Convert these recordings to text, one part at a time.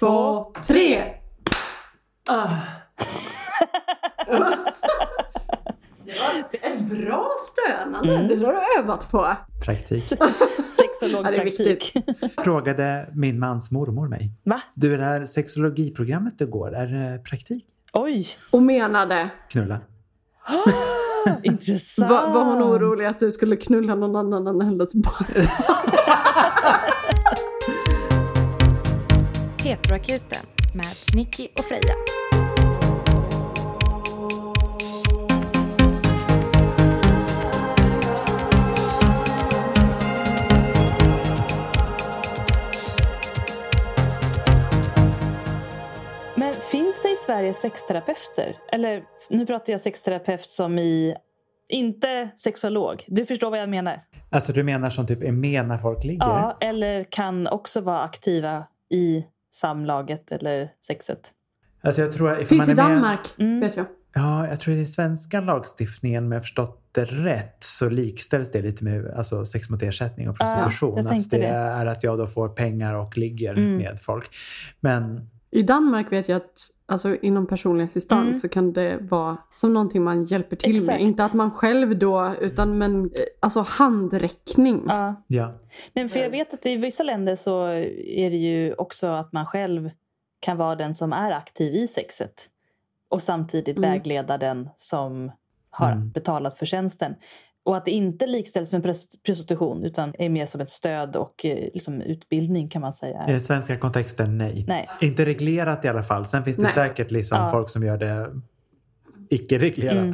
två, tre! Ah. Det var ett bra stönande. Mm. Det har du övat på. Praktik. Sexologpraktik. Frågade min mans mormor mig. Va? Du, det här sexologiprogrammet du går, är det praktik? Oj, Och menade, Knulla? intressant. var, var hon orolig att du skulle knulla någon annan än hennes barn? Heteroakuten med Nicky och Freja. Men finns det i Sverige sexterapeuter? Eller nu pratar jag sexterapeut som i, inte sexolog. Du förstår vad jag menar? Alltså du menar som typ är med när folk ligger? Ja, eller kan också vara aktiva i samlaget eller sexet. Alltså jag tror att Finns man i är med- Danmark, Mm. vet jag. Ja, jag tror i den svenska lagstiftningen, om jag har förstått det rätt, så likställs det lite med alltså, sex mot ersättning och prostitution. jag att det, det. är att jag då får pengar och ligger Mm. med folk. Men I Danmark vet jag att alltså, inom personlig assistans Mm. så kan det vara som någonting man hjälper till Exakt. med. Inte att man själv då, utan men eh, alltså handräckning. Ja. ja, Nej, för jag vet att i vissa länder så är det ju också att man själv kan vara den som är aktiv i sexet och samtidigt Mm. vägleda den som har Mm. betalat för tjänsten. Och att det inte likställs med prostitution utan är mer som ett stöd och eh, liksom utbildning kan man säga. i den svenska kontexten nej. Nej. Inte reglerat i alla fall. Sen finns det Nej. säkert liksom Ja. folk som gör det icke-reglerat. Mm.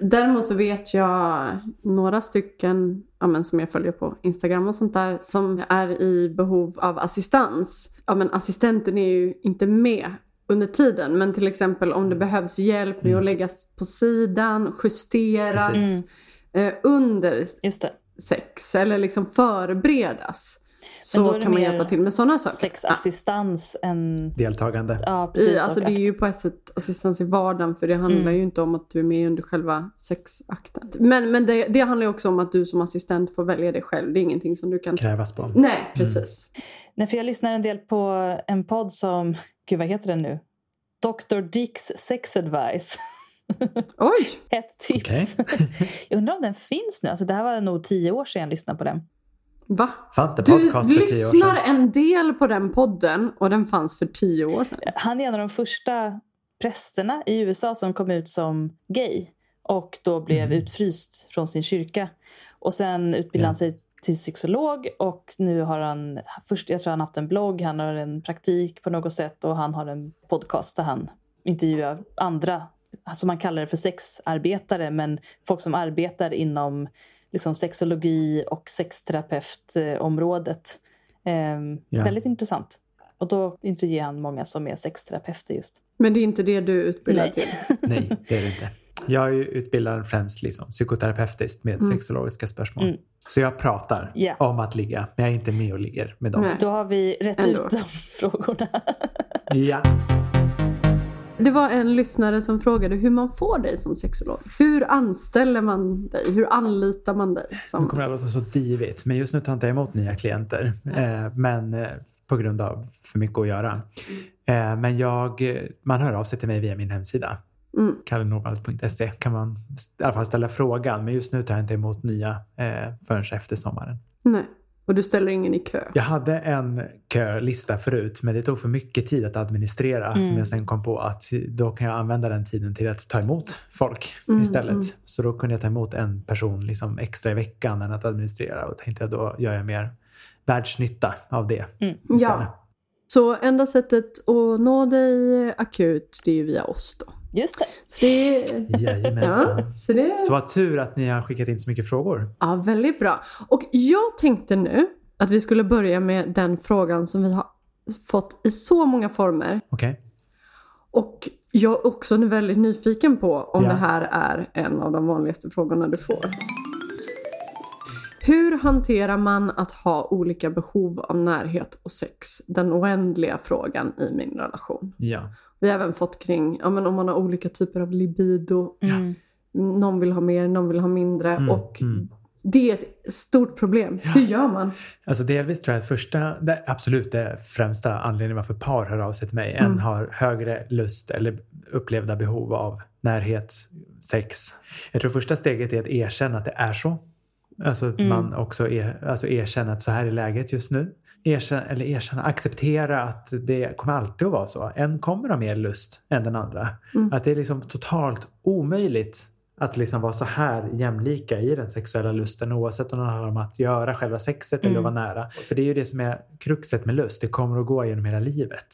Däremot så vet jag några stycken ja, men, som jag följer på Instagram och sånt där som är i behov av assistans. Ja, men assistenten är ju inte med under tiden men till exempel om det behövs hjälp med Mm. att läggas på sidan, justeras Precis. Eh, under Just det. sex eller liksom förberedas. Men då Så kan man hjälpa till med sådana saker. Sexassistans än... Deltagande. Ja, I, precis. alltså och det är ju på ett sätt assistans i vardagen för det handlar Mm. ju inte om att du är med under själva sexakten. Men, men det, det handlar ju också om att du som assistent får välja det själv. Det är ingenting som du kan... Krävas på. Nej, precis. Nej, för jag lyssnar en del på en podd som... Gud, vad heter den nu? Dr. Dicks Sex Advice. Oj! Ett tips. jag undrar om den finns nu. Alltså, det här var nog tio år sedan jag lyssnade på den. Va? Fanns det Du podcast för tio år lyssnar sedan? en del på den podden och den fanns för tio år sedan. Han är en av de första prästerna i USA som kom ut som gay och då blev Mm. utfryst från sin kyrka. Och sen utbildade Ja. han sig till sexolog och nu har han, först, jag tror han haft en blogg, han har en praktik på något sätt och han har en podcast där han intervjuar andra, alltså man kallar det för sexarbetare, men folk som arbetar inom liksom sexologi och sexterapeutområdet. Ehm, Ja. Väldigt intressant. Och då intervjuar han många som är sexterapeuter just. Men det är inte det du är utbildad Nej. till. Nej, det är det inte. Jag är ju utbildad främst liksom, psykoterapeutiskt med Mm. sexologiska spörsmål. Mm. Så jag pratar Ja. om att ligga, men jag är inte med och ligger med dem. Nej. Då har vi rätt Ändå. ut de frågorna. Ja. Det var en lyssnare som frågade hur man får dig som sexolog. Hur anställer man dig? Hur anlitar man dig? Nu Som... kommer det att låta så divigt, men just nu tar jag inte emot nya klienter. Eh, men eh, på grund av för mycket att göra. Eh, men jag, man hör av sig till mig via min hemsida. Mm. kallenorvald.se kan man i alla fall ställa frågan. Men just nu tar jag inte emot nya eh, förrän efter sommaren. Nej. Och du ställer ingen i kö? Jag hade en kölista förut, men det tog för mycket tid att administrera. Mm. Som jag sen kom på att då kan jag använda den tiden till att ta emot folk Mm, istället. mm. Så då kunde jag ta emot en person liksom extra i veckan än att administrera. Och tänkte jag då gör jag mer världsnytta av det. Mm. istället. Ja. Så enda sättet att nå dig akut, det är ju via oss då. Just det. Så det. Jajamensan. Ja, så det Så vad tur att ni har skickat in så mycket frågor. Ja, väldigt bra. Och jag tänkte nu att vi skulle börja med den frågan som vi har fått i så många former. Okej? Och jag är också nu väldigt nyfiken på om Ja. det här är en av de vanligaste frågorna du får. Hur hanterar man att ha olika behov av närhet och sex? Den oändliga frågan i min relation. Ja. Vi har även fått kring ja, men om man har olika typer av libido. Mm. Någon vill ha mer, någon vill ha mindre. Mm, och mm. Det är ett stort problem. Hur gör man? Alltså delvis tror jag att första, det, absolut det främsta anledningen varför par hör av sig till mig, Mm. en har högre lust eller upplevda behov av närhet, sex. Jag tror första steget är att erkänna att det är så. Alltså att Mm. man också är, alltså erkänner att så här är läget just nu. Erkänna, eller erkänna, acceptera att det kommer alltid att vara så. En kommer ha mer lust än den andra. Mm. Att det är liksom totalt omöjligt att liksom vara så här jämlika i den sexuella lusten oavsett om det handlar om att göra själva sexet eller Mm. att vara nära. För det är ju det som är kruxet med lust. Det kommer att gå genom hela livet.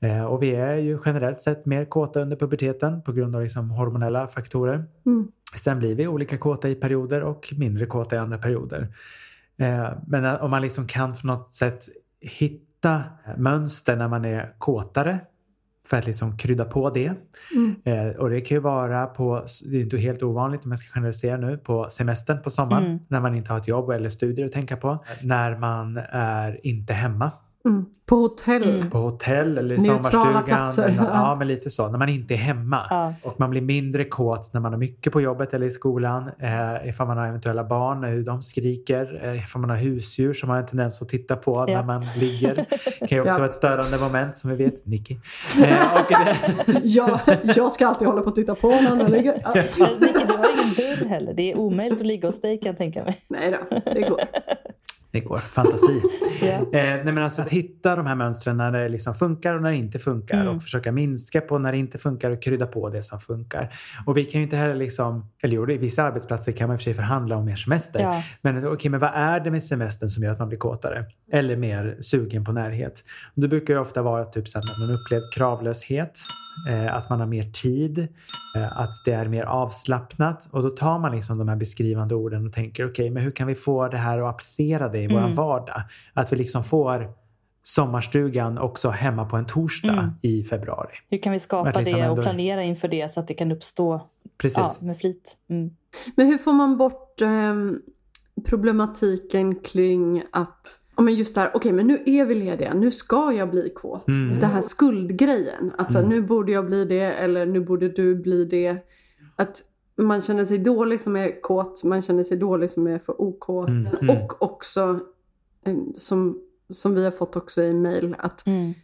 Eh, och vi är ju generellt sett mer kåta under puberteten på grund av liksom hormonella faktorer. Mm. Sen blir vi olika kåta i perioder och mindre kåta i andra perioder. Eh, men om man liksom kan på något sätt hitta mönster när man är kåtare för att liksom krydda på det. Mm. Eh, och det kan ju vara på, det är inte helt ovanligt om jag ska generalisera nu, på semestern på sommaren Mm. när man inte har ett jobb eller studier att tänka på. När man är inte hemma Mm. På hotell. Mm. på hotell eller i Neutrala sommarstugan. platser, Eller, ja. ja, men lite så. När man inte är hemma. Ja. Och man blir mindre kåt när man har mycket på jobbet eller i skolan. Eh, ifall man har eventuella barn, hur de skriker. Eh, ifall man har husdjur som har en tendens att titta på Ja. när man ligger. Det kan ju också Ja. vara ett störande moment som vi vet. Nicky. Eh, och det, Ja, jag ska alltid hålla på och titta på när andra ligger. Nicky, du har ingen dörr heller. Det är omöjligt att ligga hos dig kan jag tänka mig. Nej då, det går. Det går. Fantasi. Ja. Eh, nej men alltså att hitta de här mönstren när det liksom funkar och när det inte funkar Mm. och försöka minska på när det inte funkar och krydda på det som funkar. Och vi kan ju inte heller liksom, eller jo, det- vissa arbetsplatser kan man i och för sig förhandla om mer semester. Ja. Men okej, men vad är det med semestern som gör att man blir kåtare? Eller mer sugen på närhet? Och det brukar ju ofta vara typ så att man upplevt kravlöshet, att man har mer tid, eh, att det är mer avslappnat. Och då tar man liksom de här beskrivande orden och tänker okej, men hur kan vi få det här att applicera det i våran Mm. vardag? Att vi liksom får sommarstugan också hemma på en torsdag Mm. i februari. Hur kan vi skapa liksom det ändå- och planera inför det så att det kan uppstå Precis. ja, med flit? Mm. Men hur får man bort ehm, problematiken kring att Ja men just det här, okej men nu är vi lediga, nu ska jag bli kåt. Mm. Det här skuldgrejen. Att så här, Mm. nu borde jag bli det eller nu borde du bli det. Att man känner sig dålig som är kåt, man känner sig dålig som är för okåt. Mm, mm. Och också, eh, som, som vi har fått också i mail, att Mm.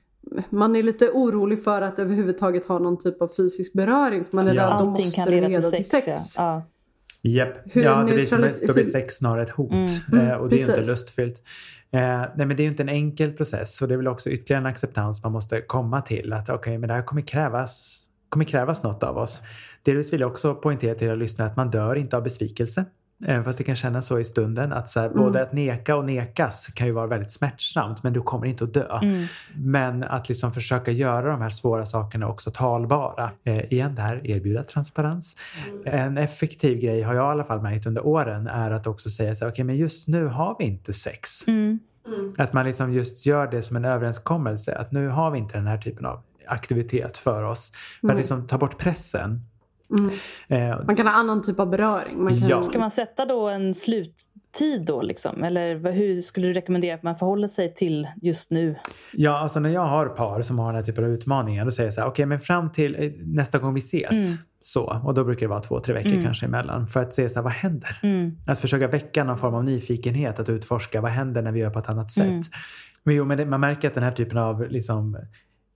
man är lite orolig för att överhuvudtaget ha någon typ av fysisk beröring. För man är Ja. rädd Allting måste kan det leda leda till sex. Ja. Ja. Japp. Hur Ja, det blir, som, neutralis- då blir sex snarare ett hot. Mm. Mm, och det är inte lustfyllt. Eh, nej, men det är ju inte en enkel process och det är väl också ytterligare en acceptans man måste komma till. Att okej, men det här kommer krävas, kommer krävas något av oss. Delvis vill jag också poängtera till era lyssnare att man dör inte av besvikelse. Även fast det kan kännas så i stunden. Att så här, Mm. Både att neka och nekas kan ju vara väldigt smärtsamt men du kommer inte att dö. Mm. Men att liksom försöka göra de här svåra sakerna också talbara. Eh, igen det här, erbjuda transparens. En effektiv grej har jag i alla fall märkt under åren är att också säga så här, okej men just nu har vi inte sex. Mm. Att man liksom just gör det som en överenskommelse. Att nu har vi inte den här typen av aktivitet för oss. För att Mm. liksom ta bort pressen. Mm. Eh, Man kan ha annan typ av beröring. Man kan, Ja. Ska man sätta då en sluttid då liksom? Eller hur skulle du rekommendera att man förhåller sig till just nu? Ja, alltså när jag har par som har den här typen av utmaningar då säger jag så här, okej men fram till eh, nästa gång vi ses. Mm. Så, och då brukar det vara två, tre veckor Mm. kanske emellan. För att se så här, vad händer? Mm. Att försöka väcka någon form av nyfikenhet, att utforska vad händer när vi gör på ett annat sätt. Mm. Men jo, men det, man märker att den här typen av liksom,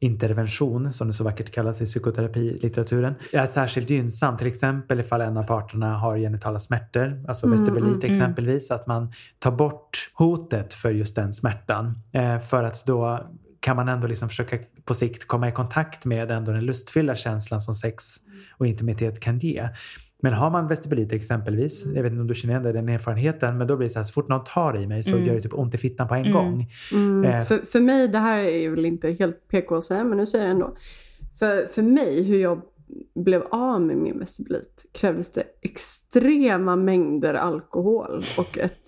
intervention, som det så vackert kallas i psykoterapilitteraturen, är särskilt gynnsam. Till exempel ifall en av parterna har genitala smärtor, alltså Mm, vestibulit mm, mm. exempelvis, att man tar bort hotet för just den smärtan. Eh, för att då kan man ändå liksom försöka på sikt komma i kontakt med ändå den lustfyllda känslan som sex och intimitet kan ge. Men har man vestibulit exempelvis, jag vet inte om du känner igen dig, den erfarenheten, men då blir det så här, så fort någon tar i mig så Mm. gör det typ ont i fittan på en Mm. gång. Mm, Eh, för, för mig, det här är väl inte helt PK att säga, men nu säger jag ändå. För, för mig, hur jag blev av med min vestibulit krävdes det extrema mängder alkohol och ett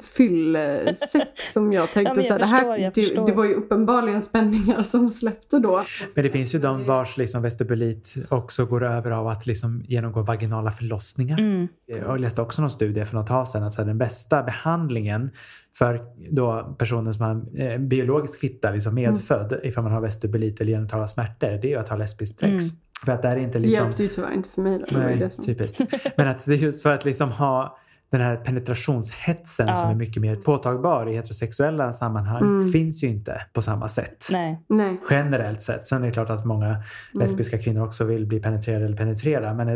fyllesex som jag tänkte Ja, jag så här, det, förstår, här jag det, det var ju uppenbarligen spänningar som släppte då. Men det finns ju de vars liksom vestibulit också går över av att liksom genomgå vaginala förlossningar. Mm. Jag läste också någon studie för något tag sedan att så här, den bästa behandlingen för då personen som har en eh, biologisk fitta, liksom medfödd, ifall man har vestibulit eller genitala smärtor, det är ju att ha lesbiskt sex. Mm. För att det är inte Det liksom... hjälpte ju tyvärr inte för mig. Då. Det Nej, det typiskt. Men att det är just för att liksom ha den här penetrationshetsen Ja. som är mycket mer påtagbar i heterosexuella sammanhang Mm. finns ju inte på samma sätt. Nej. Nej. Generellt sett. Sen är det klart att många Mm. lesbiska kvinnor också vill bli penetrerade eller penetrera men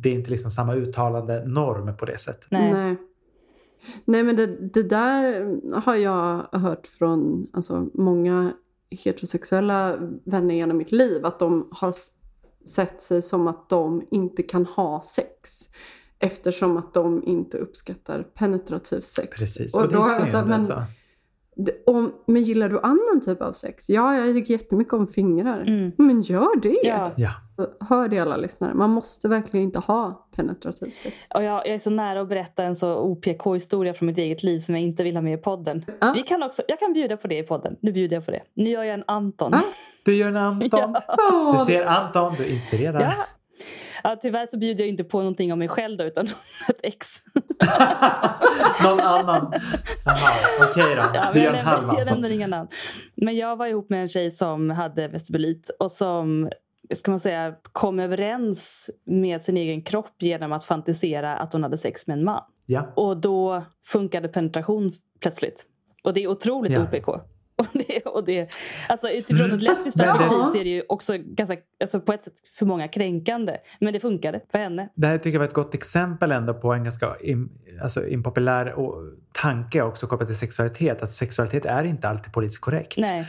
det, är inte liksom samma uttalande norm på det sättet. Nej. Nej. Nej men det, det där har jag hört från alltså, många heterosexuella vänner genom mitt liv. Att de har sett sig som att de inte kan ha sex. Eftersom att de inte uppskattar penetrativ sex. Precis, och, det är har jag synd men, alltså. det- om, men gillar du annan typ av sex? Ja, jag tycker jättemycket om fingrar. Mm. Men gör det! Ja. Ja. Hör det alla lyssnare. Man måste verkligen inte ha penetrativ sex. Och jag, jag är så nära att berätta en så OPK-historia från mitt eget liv som jag inte vill ha med i podden. Ja. Vi kan också, jag kan bjuda på det i podden. Nu bjuder jag på det. Nu gör jag en Anton. Ja. Du gör en Anton. Du ser Anton, du inspirerar. Ja. Tyvärr så bjuder jag inte på någonting om mig själv då, utan ett ex. Någon annan. Jaha, okej då. Ja, jag, nämner, jag nämner inga namn. Men jag var ihop med en tjej som hade vestibulit och som ska man säga, kom överens med sin egen kropp genom att fantisera att hon hade sex med en man. Ja. Och då funkade penetration plötsligt. Och det är otroligt Ja. OPK. Och det, och det, alltså utifrån Mm. ett lesbiskt perspektiv så är det ju också ganska, alltså på ett sätt för många kränkande. Men det funkade för henne. Det här tycker jag var ett gott exempel ändå på en ganska im, alltså impopulär tanke också kopplat till sexualitet. Att sexualitet är inte alltid politiskt korrekt. Nej.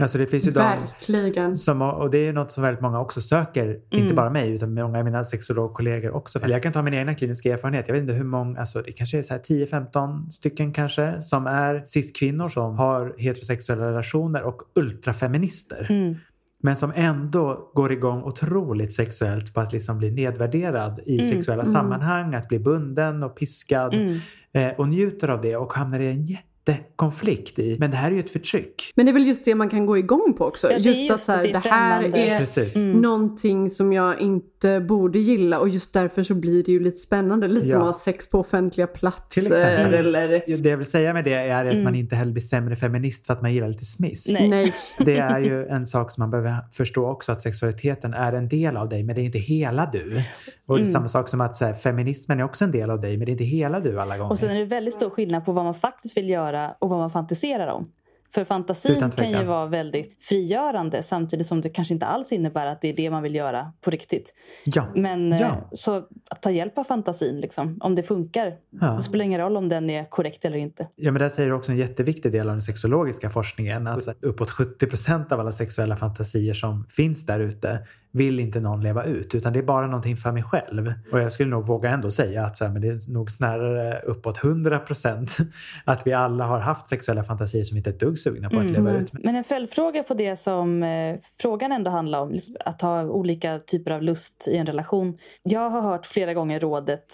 Alltså det finns ju de Verkligen. som, och det är något som väldigt många också söker, inte Mm. bara mig utan många av mina sexologkollegor också. För jag kan ta min egna kliniska erfarenhet. Jag vet inte hur många, alltså det kanske är så här 10-15 stycken kanske som är cis-kvinnor som har heterosexuella relationer och ultrafeminister. Mm. Men som ändå går igång otroligt sexuellt på att liksom bli nedvärderad i Mm, sexuella mm. sammanhang, att bli bunden och piskad Mm. eh, och njuter av det och hamnar i en jättekonflikt i. Men det här är ju ett förtryck. Men det är väl just det man kan gå igång på också. Ja, just just att så här, det, det det, är här är Precis. Mm. någonting som jag inte borde gilla och just därför så blir det ju lite spännande. Lite Ja. som att ha sex på offentliga Till platser exempel. eller Det jag vill säga med det är att Mm. man inte heller blir sämre feminist för att man gillar lite smisk. Nej. nej. Det är ju en sak som man behöver förstå också att sexualiteten är en del av dig men det är inte hela du. Och Mm. samma sak som att så här, feminismen är också en del av dig men det är inte hela du alla gånger. Och sen är det väldigt stor skillnad på vad man faktiskt vill göra och vad man fantiserar om. För fantasin kan ju vara väldigt frigörande samtidigt som det kanske inte alls innebär att det är det man vill göra på riktigt. Ja. Men Ja. eh, så att ta hjälp av fantasin, liksom, om det funkar. Ja. Det spelar ingen roll om den är korrekt eller inte. Ja, men där säger du också en jätteviktig del av den sexologiska forskningen. Alltså uppåt 70 procent av alla sexuella fantasier som finns där ute vill inte någon leva ut, utan det är bara någonting för mig själv. Och jag skulle nog våga ändå säga att så här, men det är nog snarare uppåt 100 procent att vi alla har haft sexuella fantasier som inte är ett dugg sugna på att Mm. leva ut. Men en följdfråga på det som eh, frågan ändå handlar om, liksom, att ha olika typer av lust i en relation. Jag har hört flera gånger rådet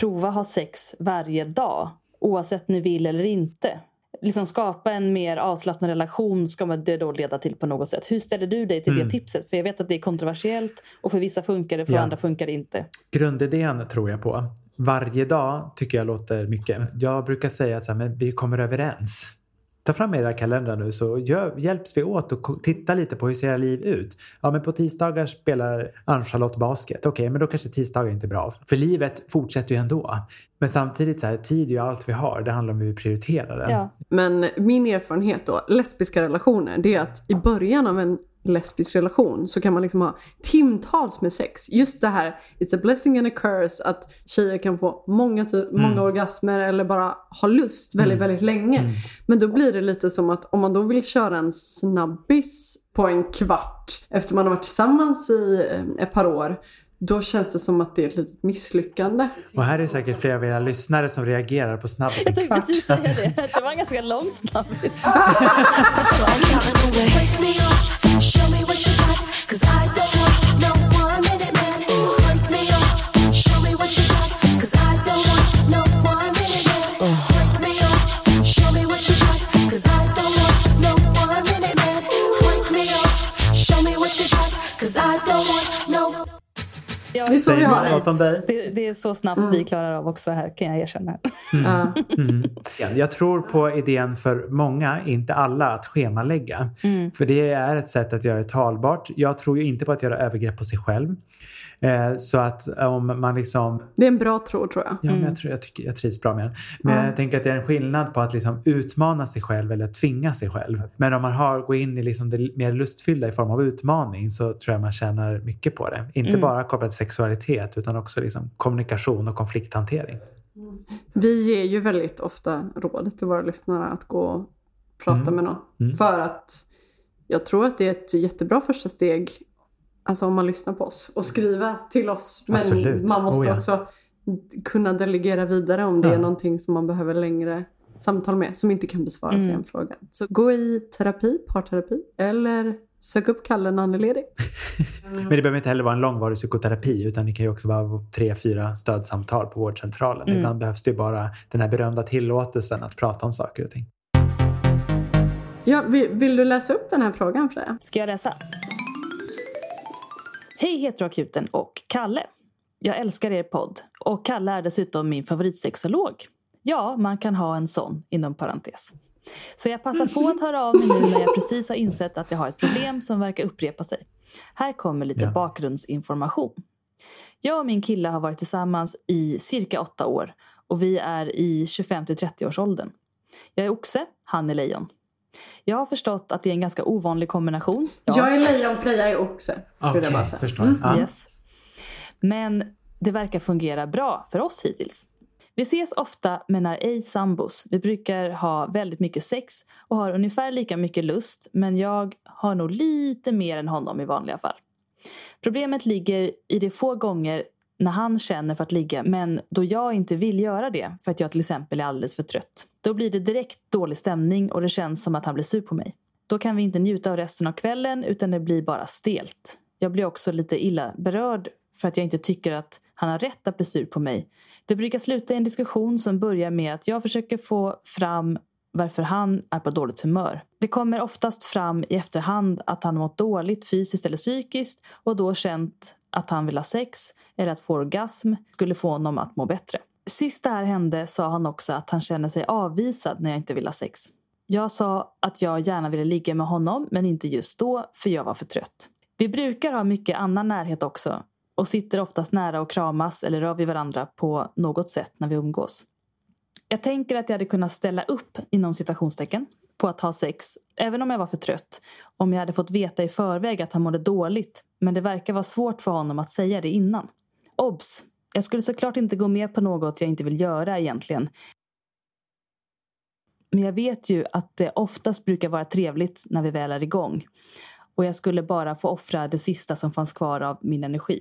prova ha sex varje dag oavsett ni vill eller inte. Liksom skapa en mer avslappnad relation ska man det då leda till på något sätt. Hur ställer du dig till Mm. det tipset? För jag vet att det är kontroversiellt och för vissa funkar det, för Ja. andra funkar det inte. Grundidén tror jag på. Varje dag tycker jag låter mycket. Jag brukar säga att så här, men vi kommer överens. Ta fram era kalendrar nu så gör, hjälps vi åt och titta lite på hur ser era liv ut. Ja, men på tisdagar spelar Ann-Charlotte basket. Okej, men då kanske tisdagar inte är bra. För livet fortsätter ju ändå. Men samtidigt så här, tid är ju allt vi har. Det handlar om hur vi prioriterar den. Ja. Men min erfarenhet då, lesbiska relationer, det är att i början av en lesbisk relation så kan man liksom ha timtals med sex. Just det här, it's a blessing and a curse, att tjejer kan få många, ty- många orgasmer eller bara ha lust väldigt, väldigt länge. Men då blir det lite som att om man då vill köra en snabbis på en kvart efter man har varit tillsammans i eh, ett par år, då känns det som att det är ett litet misslyckande. Och här är säkert flera av era lyssnare som reagerar på snabbis en Jag tänkte kvart. precis säga det. Det var en ganska lång snabbis. 'cause I don't Ja, Det är så vi har dig? det, det är så snabbt vi klarar av också här kan jag erkänna. Ja. Mm. Jag tror på idén för många, inte alla, att schemalägga. Mm. För det är ett sätt att göra det talbart. Jag tror ju inte på att göra övergrepp på sig själv. Eh, så att om man liksom Det är en bra tråd tror jag. Ja, men jag, tror, jag, tycker, jag trivs bra med den. Men Ja. jag tänker att det är en skillnad på att liksom utmana sig själv eller tvinga sig själv. Men om man har, går in i liksom det mer lustfyllda i form av utmaning så tror jag man tjänar mycket på det. Inte Mm. bara kopplat till sexualitet utan också liksom kommunikation och konflikthantering. Vi ger ju väldigt ofta råd till våra lyssnare att gå och prata Mm. med någon. Mm. För att jag tror att det är ett jättebra första steg, alltså om man lyssnar på oss, och skriva till oss. Men Absolut. man måste Oh, ja. också kunna delegera vidare om det Ja. är någonting som man behöver längre samtal med, som inte kan besvaras i Mm. en fråga. Så gå i terapi, parterapi, eller sök upp Kalle när han är ledig. Men det behöver inte heller vara en långvarig psykoterapi utan det kan ju också vara tre, fyra stödsamtal på vårdcentralen. Mm. Ibland behövs det ju bara den här berömda tillåtelsen att prata om saker och ting. Ja, vill, vill du läsa upp den här frågan Freja? Ska jag läsa? Hej heteroakuten och Kalle. Jag älskar er podd och Kalle är dessutom min favoritsexolog. Ja, man kan ha en sån inom parentes. Så jag passar på att höra av mig nu när jag precis har insett att jag har ett problem som verkar upprepa sig. Här kommer lite Ja. bakgrundsinformation. Jag och min kille har varit tillsammans i cirka åtta år och vi är i 25 till 30 års åldern. Jag är oxe, han är lejon. Jag har förstått att det är en ganska ovanlig kombination. Ja. Jag är lejon, Freja är bara Okej, säga. förstår. Mm. Ja. Yes. Men det verkar fungera bra för oss hittills. Vi ses ofta men är ej sambos. Vi brukar ha väldigt mycket sex och har ungefär lika mycket lust men jag har nog lite mer än honom i vanliga fall. Problemet ligger i de få gånger när han känner för att ligga men då jag inte vill göra det för att jag till exempel är alldeles för trött. Då blir det direkt dålig stämning och det känns som att han blir sur på mig. Då kan vi inte njuta av resten av kvällen utan det blir bara stelt. Jag blir också lite illa berörd för att jag inte tycker att han har rätt att bli sur på mig. Det brukar sluta i en diskussion som börjar med att jag försöker få fram varför han är på dåligt humör. Det kommer oftast fram i efterhand att han mått dåligt fysiskt eller psykiskt och då känt att han vill ha sex eller att få orgasm skulle få honom att må bättre. Sist det här hände sa han också att han känner sig avvisad när jag inte vill ha sex. Jag sa att jag gärna ville ligga med honom men inte just då för jag var för trött. Vi brukar ha mycket annan närhet också och sitter oftast nära och kramas eller rör vid varandra på något sätt när vi umgås. Jag tänker att jag hade kunnat ställa upp inom citationstecken på att ha sex även om jag var för trött om jag hade fått veta i förväg att han mådde dåligt men det verkar vara svårt för honom att säga det innan. Obs! Jag skulle såklart inte gå med på något jag inte vill göra egentligen men jag vet ju att det oftast brukar vara trevligt när vi väl är igång. Och jag skulle bara få offra det sista som fanns kvar av min energi.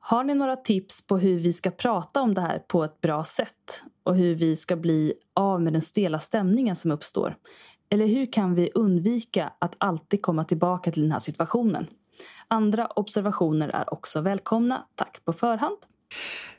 Har ni några tips på hur vi ska prata om det här på ett bra sätt? Och hur vi ska bli av med den stela stämningen som uppstår? Eller hur kan vi undvika att alltid komma tillbaka till den här situationen? Andra observationer är också välkomna. Tack på förhand.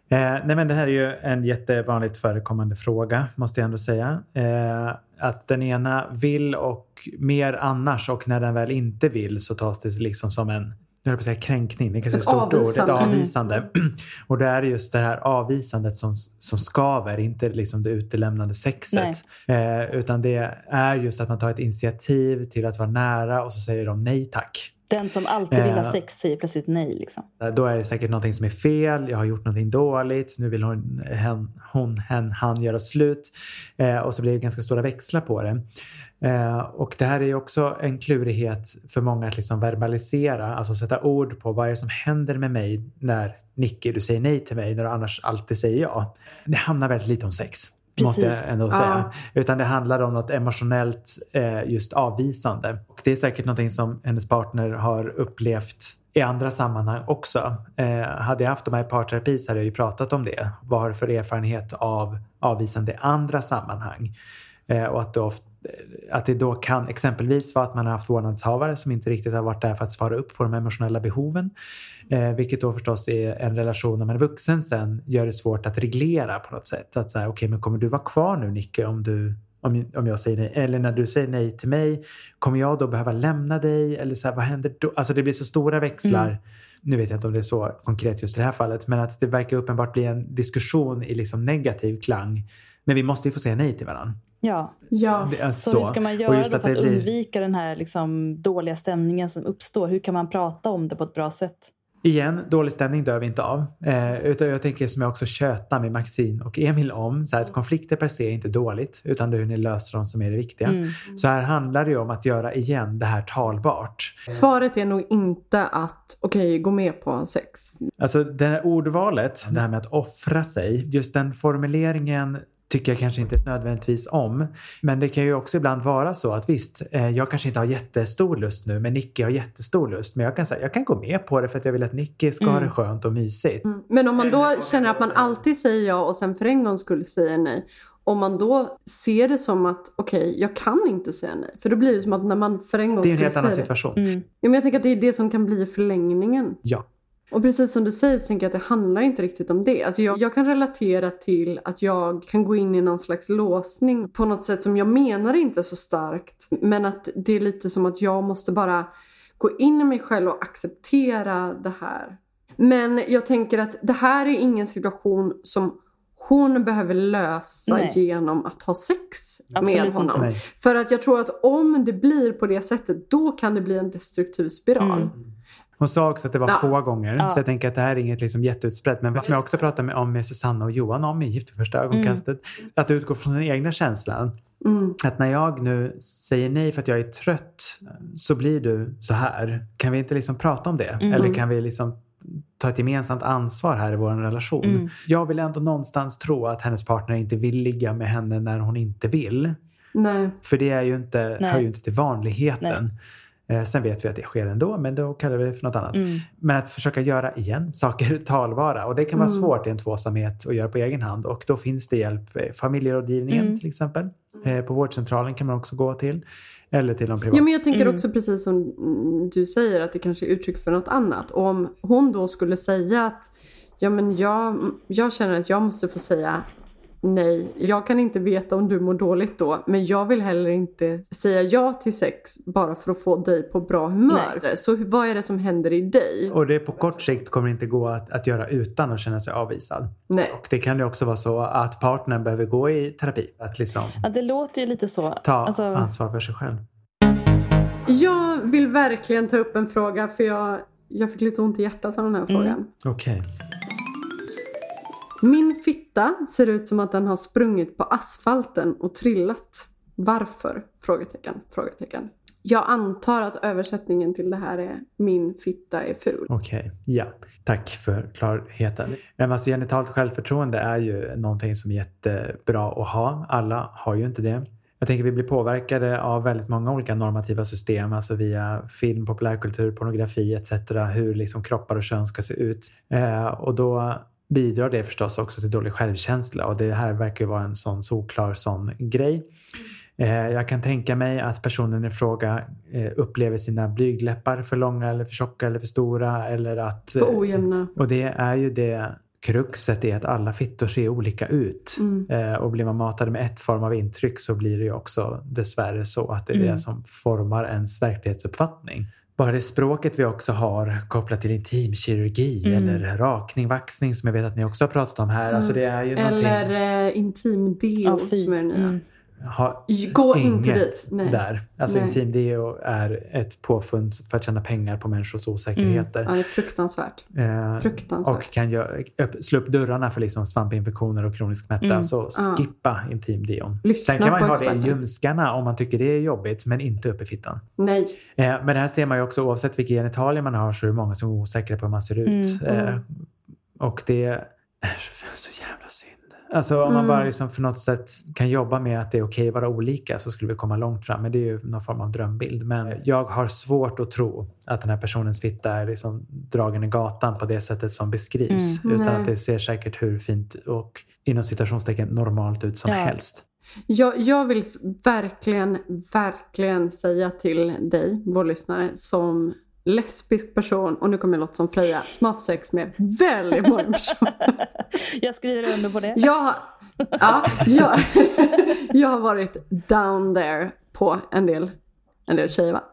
Eh, nej men det här är ju en jättevanligt förekommande fråga, måste jag ändå säga. Eh, att den ena vill och mer annars och när den väl inte vill så tas det liksom som en nu höll jag på att säga kränkning, det är ett stort ord, ett avvisande. avvisande. Och det är just det här avvisandet som, som skaver, inte liksom det utelämnande sexet. Eh, utan det är just att man tar ett initiativ till att vara nära och så säger de nej tack. Den som alltid vill ha Eh. sex säger plötsligt nej. Liksom. Eh, Då är det säkert någonting som är fel, jag har gjort någonting dåligt, nu vill hon, hen, hon hen, han göra slut. Eh, och så blir det ganska stora växlar på det. Eh, och det här är ju också en klurighet för många att liksom verbalisera, alltså sätta ord på vad är det som händer med mig när Nicky, du säger nej till mig, när du annars alltid säger ja. Det handlar väldigt lite om sex. Måste Precis. jag ändå Ja. säga. Utan det handlar om något emotionellt eh, just avvisande. Och det är säkert någonting som hennes partner har upplevt i andra sammanhang också. Eh, hade jag haft dem här i parterapi så hade jag ju pratat om det. Vad har du för erfarenhet av avvisande i andra sammanhang? Eh, och att, då oft, att det då kan exempelvis vara att man har haft vårdnadshavare som inte riktigt har varit där för att svara upp på de emotionella behoven. Eh, vilket då förstås är en relation när man är vuxen sen gör det svårt att reglera på något sätt. Att säga, okej, men kommer du vara kvar nu Nicke om du om, om jag säger nej, eller när du säger nej till mig, kommer jag då behöva lämna dig? Eller så här, vad händer då? Alltså det blir så stora växlar nu vet jag inte om det är så konkret just i det här fallet, men att det verkar uppenbart bli en diskussion i liksom negativ klang. Men vi måste ju få säga nej till varandra. Ja, Ja. Det är så, hur ska man göra för att det blir- undvika den här liksom dåliga stämningen som uppstår? Hur kan man prata om det på ett bra sätt? Igen, dålig stämning dör vi inte av. Eh, utan jag tänker som jag också tjötar med Maxine och Emil om, så här, att konflikter per se är inte dåligt, utan det är hur ni löser dem som är det viktiga. Mm. Så här handlar det ju om att göra igen det här talbart. Svaret är nog inte att okej, gå med på sex. Alltså det här ordvalet, det här med att offra sig, just den formuleringen tycker jag kanske inte nödvändigtvis om. Men det kan ju också ibland vara så att visst, eh, jag kanske inte har jättestor lust nu, men Nicky har jättestor lust. Men jag kan säga, jag kan gå med på det för att jag vill att Nicky ska ha det skönt och mysigt. Mm. Men om man då känner att man alltid säger ja och sen för en gångs skull säger nej. Om man då ser det som att okej, jag kan inte säga nej. För då blir det som att när man för en gångs Det är en helt annan säger det. situation. Mm. Ja, men jag tänker att det är det som kan bli förlängningen. Ja. Och precis som du säger så tänker jag att det handlar inte riktigt om det. Alltså jag, jag kan relatera till att jag kan gå in i någon slags låsning på något sätt som jag menar inte så starkt. Men att det är lite som att jag måste bara gå in i mig själv och acceptera det här. Men jag tänker att det här är ingen situation som hon behöver lösa Nej. genom att ha sex Absolut med honom. inte. För att jag tror att om det blir på det sättet, då kan det bli en destruktiv spiral. Mm. Hon sa också att det var Ja. få gånger, Ja. så jag tänker att det här är inget liksom jätteutspritt. Men som jag också pratade med, om med Susanna och Johan om i Gift första ögonkastet, att utgå från den egna känslan. Mm. Att när jag nu säger nej för att jag är trött så blir du så här. Kan vi inte liksom prata om det? Mm. Eller kan vi liksom ta ett gemensamt ansvar här i vår relation? Mm. Jag vill ändå någonstans tro att hennes partner inte vill ligga med henne när hon inte vill. Nej. För det är ju inte, Nej. hör ju inte till vanligheten. Eh, sen vet vi att det sker ändå, men då kallar vi det för något annat. Mm. Men att försöka göra igen saker talbara. Och det kan vara Mm. svårt i en tvåsamhet att göra på egen hand. Och då finns det hjälp. eh, Familjerådgivningen Mm. till exempel. Eh, på vårdcentralen kan man också gå till. Eller till de privata. Ja, men jag tänker Mm. också precis som du säger att det kanske är uttryck för något annat. Och om hon då skulle säga att ja, men jag, jag känner att jag måste få säga nej. Jag kan inte veta om du mår dåligt då, men jag vill heller inte säga ja till sex bara för att få dig på bra humör. Så hur- vad är det som händer i dig? Och det på kort sikt kommer inte gå att, att göra utan att känna sig avvisad. Nej. Och det kan ju också vara så att partnern behöver gå i terapi. Att liksom Ja, det låter ju lite så. ta Alltså, ansvar för sig själv. Jag vill verkligen ta upp en fråga för jag, jag fick lite ont i hjärtat av den här frågan. Okej. Min fitta ser ut som att den har sprungit på asfalten och trillat. Varför? Frågetecken, frågetecken. Jag antar att översättningen till det här är min fitta är ful. Okej, ja. Tack för klarheten. Alltså, genitalt självförtroende är ju någonting som är jättebra att ha. Alla har ju inte det. Jag tänker vi blir påverkade av väldigt många olika normativa system, alltså via film, populärkultur, pornografi etc. Hur liksom kroppar och kön ska se ut. Eh, och då bidrar det förstås också till dålig självkänsla och det här verkar ju vara en sån solklar sån grej. Eh, jag kan tänka mig att personen i fråga eh, upplever sina blygdläppar för långa eller för tjocka eller för stora eller att... För eh, ojämna. och det är ju det kruxet är att alla fittor ser olika ut. Mm. Och blir man matad med ett form av intryck så blir det ju också dessvärre så att det är Mm. det som formar ens verklighetsuppfattning. Bara det språket vi också har kopplat till intimkirurgi Mm. eller rakning, vaxning som jag vet att ni också har pratat om här. Alltså det är ju någonting... Eller eh, intimdeo ja, fy. som är det nya. Mm. Ha Gå inte dit. Nej. där. Alltså Nej. intimdeo är ett påfund för att tjäna pengar på människors osäkerheter. Ja, det är fruktansvärt. Eh, Fruktansvärt. och kan upp, slå upp dörrarna för liksom svampinfektioner och kronisk smärta. Mm. Så Ja. skippa intimdeon. Lyssna Sen kan man ha det i ljumskarna om man tycker det är jobbigt, men inte upp i fittan. Nej. Eh, men det här ser man ju också oavsett vilka genitalier man har så är det många som är osäkra på hur man ser ut. Mm. Eh, och det är så jävla synd. Alltså om man Mm. bara liksom för något sätt kan jobba med att det är okej att vara olika så skulle vi komma långt fram. Men det är ju någon form av drömbild. Men jag har svårt att tro att den här personens fitta är liksom dragen i gatan på det sättet som beskrivs. Mm. Utan Nej. att det ser säkert hur fint och inom citationstecken normalt ut som Ja. helst. Jag, jag vill verkligen, verkligen säga till dig, vår lyssnare, som lesbisk person, och nu kommer jag låta som Freja, som har haft sex med väldigt många personer. Jag skriver under på det. Jag, har- ja, jag, jag har varit down there på en del, en del tjejer va?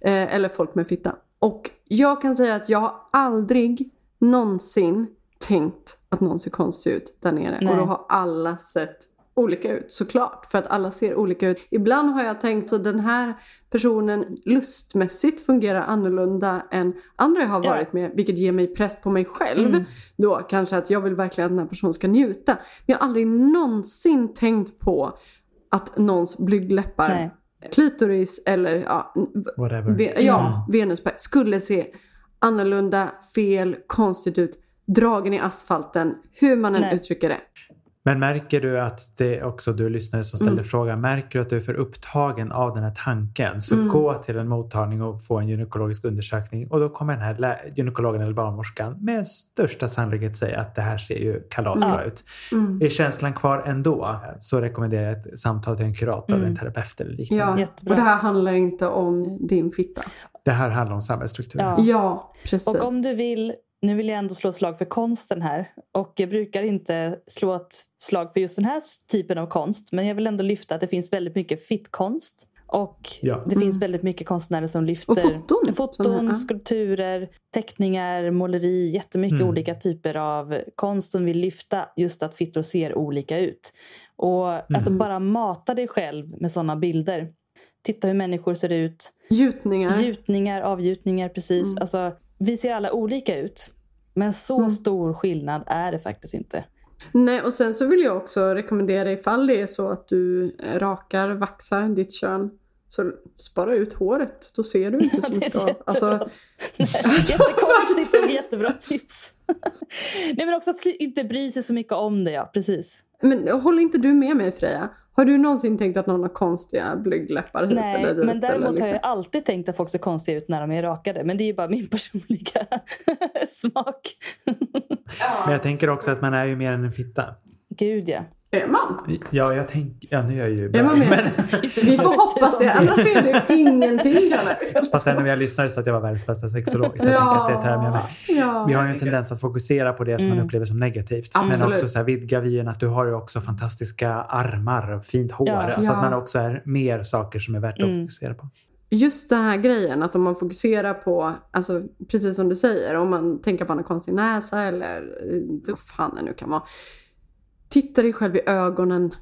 Eh, eller folk med fitta. Och Jag kan säga att jag har aldrig någonsin tänkt att någon ser konstig ut där nere. Nej. Och då har alla sett olika ut såklart. För att alla ser olika ut. Ibland har jag tänkt så den här personen lustmässigt fungerar annorlunda än andra jag har Ja. varit med. Vilket ger mig press på mig själv. Mm. Då kanske att jag vill verkligen att den här personen ska njuta. Men jag har aldrig någonsin tänkt på att någons blygdläppar, Nej. klitoris eller ja, Whatever. Ve- ja, Venusberg skulle se annorlunda, fel, konstigt ut. Dragen i asfalten, hur man än Nej. uttrycker det. Men märker du att det är också du lyssnare som ställde Mm. frågan, märker du att du är för upptagen av den här tanken så Mm. gå till en mottagning och få en gynekologisk undersökning och då kommer den här gynekologen eller barnmorskan med största sannolikhet säga att det här ser ju kalasbra Ja. ut. Mm. Är känslan kvar ändå så rekommenderar jag ett samtal till en kurator eller en Mm. terapeut eller liknande. Ja, Jättebra. och det här handlar inte om din fitta. Det här handlar om samhällsstrukturen. Ja. Ja, precis. Och om du vill, nu vill jag ändå slå ett slag för konsten här. Och jag brukar inte slå ett slag för just den här typen av konst. Men jag vill ändå lyfta att det finns väldigt mycket fittkonst. Och Ja. det finns väldigt mycket konstnärer som lyfter Och foton. Foton här, skulpturer, teckningar, måleri, jättemycket Mm. olika typer av konst som vill lyfta just att fittor ser olika ut. Och alltså bara mata dig själv med sådana bilder. Titta hur människor ser ut. Gjutningar. Gjutningar, avgjutningar, precis. Mm. Alltså, vi ser alla olika ut. Men så Mm. stor skillnad är det faktiskt inte. Nej, och sen så vill jag också rekommendera ifall det är så att du rakar, vaxar ditt kön. Så spara ut håret, då ser du inte Ja, så mycket av. jättebra. Alltså, Jättekonstigt och jättebra tips. Nej, men också att inte bry sig så mycket om det, ja. Precis. men håller inte du med mig Freja? Har du någonsin tänkt att någon har konstiga blygdläppar hit Nej, eller dit? men däremot eller liksom? har jag alltid tänkt att folk ser konstiga ut när de är rakade. Men det är ju bara min personliga smak. Men jag tänker också att man är ju mer än en fitta. Gud, ja. Är man? Ja, jag tänker... Ja, nu är jag ju... Är man med? Men, Vi får hoppas det, annars är det ingenting fast ändå, jag lyssnade så att jag var världens bästa sexolog. Så jag tänker att det med mig. Ja. Vi har ju en tendens att fokusera på det som man Mm. upplever som negativt. Men Absolut. också så här, vidga vyn att du har ju också fantastiska armar och fint hår. Ja. Alltså Ja. att man också är mer saker som är värt att Mm. fokusera på. Just den här grejen att om man fokuserar på, alltså precis som du säger, om man tänker på en konstig näsa eller eh, vad fan det nu kan vara. Titta dig själv i ögonen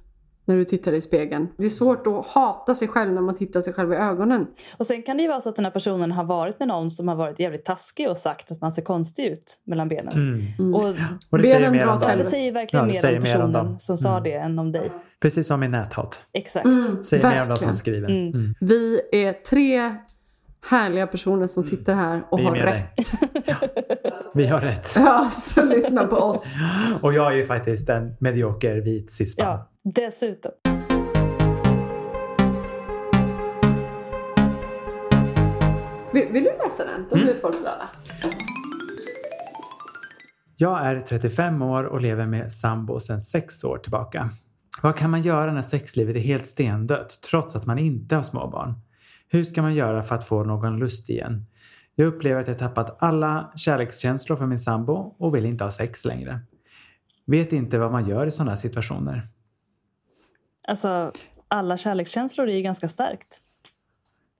när du tittar i spegeln. Det är svårt att hata sig själv när man tittar sig själv i ögonen. Och sen kan det ju vara så att den här personen har varit med någon som har varit jävligt taskig och sagt att man ser konstig ut mellan benen. Mm. Och Och det Benen säger mer om dem. det säger verkligen Ja, det mer säger om mer om personen dem. som sa Mm. det än om dig. Precis som i näthat. Exakt. Mm, Säger mer om de verkligen. som skriver. Mm. Mm. Vi är tre härliga personer som sitter här och har rätt. Vi har rätt. Ja, så lyssna på oss. Och jag är ju faktiskt en medioker vit cisman. Ja, dessutom. Vill, vill du läsa den? Då Mm. blir folk glada. Jag är 35 år och lever med sambo sedan sex år tillbaka. Vad kan man göra när sexlivet är helt stendött trots att man inte har småbarn? Hur ska man göra för att få någon lust igen? Jag upplever att jag tappat alla kärlekskänslor för min sambo och vill inte ha sex längre. Vet inte vad man gör i sådana situationer. Alltså, alla kärlekskänslor är ju ganska starkt.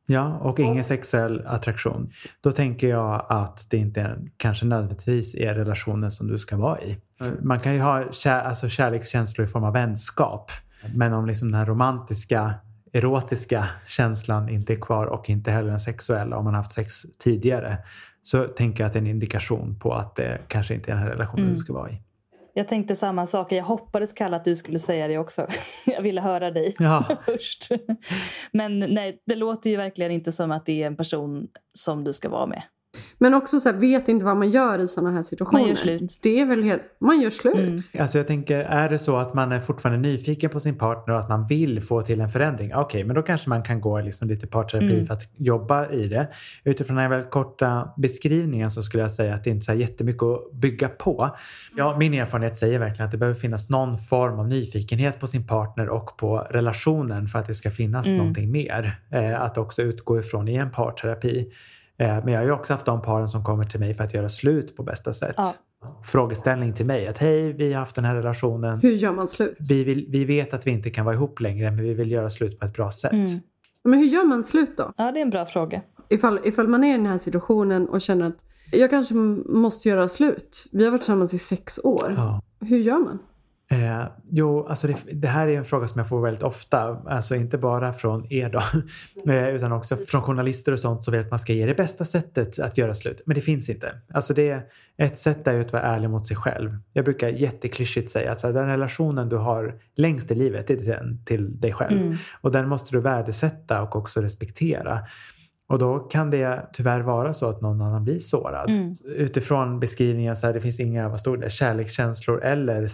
Ja, och ingen sexuell attraktion. Då tänker jag att det inte är, kanske nödvändigtvis är relationen som du ska vara i. Man kan ju ha kär, alltså kärlekskänslor i form av vänskap. Men om liksom den här romantiska, erotiska känslan inte är kvar och inte heller den sexuella om man har haft sex tidigare så tänker jag att det är en indikation på att det kanske inte är den här relationen Mm. du ska vara i. Jag tänkte samma sak. Jag hoppades Kalle att du skulle säga det också. Jag ville höra dig Ja, först. Men nej, det låter ju verkligen inte som att det är en person som du ska vara med. Men också så här, vet inte vad man gör i sådana här situationer. Man gör slut. Det är väl helt... Man gör slut. Mm. Alltså jag tänker, är det så att man är fortfarande nyfiken på sin partner och att man vill få till en förändring? Okej, men då kanske man kan gå liksom lite parterapi Mm. för att jobba i det. Utifrån den här väldigt korta beskrivningen så skulle jag säga att det inte är så här jättemycket att bygga på. Ja, min erfarenhet säger verkligen att det behöver finnas någon form av nyfikenhet på sin partner och på relationen för att det ska finnas Mm. någonting mer. Eh, att också utgå ifrån i en parterapi. Eh, men jag har ju också haft de paren som kommer till mig för att göra slut på bästa sätt. Ja. Frågeställning till mig att hej, vi har haft den här relationen. Hur gör man slut? Vi, vill, vi vet att vi inte kan vara ihop längre men vi vill göra slut på ett bra sätt. Mm. Men hur gör man slut då? Ja, det är en bra fråga. Ifall, ifall man är i den här situationen och känner att jag kanske måste göra slut. Vi har varit tillsammans i sex år. Ja. Hur gör man? Eh, jo, alltså det, det här är en fråga som jag får väldigt ofta. Alltså inte bara från er då, eh, utan också från journalister och sånt som vill att man ska ge det bästa sättet att göra slut. Men det finns inte. Alltså det, ett sätt är ju att vara ärlig mot sig själv. Jag brukar jätteklyschigt säga att så här, den relationen du har längst i livet är den till dig själv. Mm. Och den måste du värdesätta och också respektera. Och då kan det tyvärr vara så att någon annan blir sårad. Mm. Utifrån beskrivningen så här, det finns inga vad stod det, kärlekskänslor eller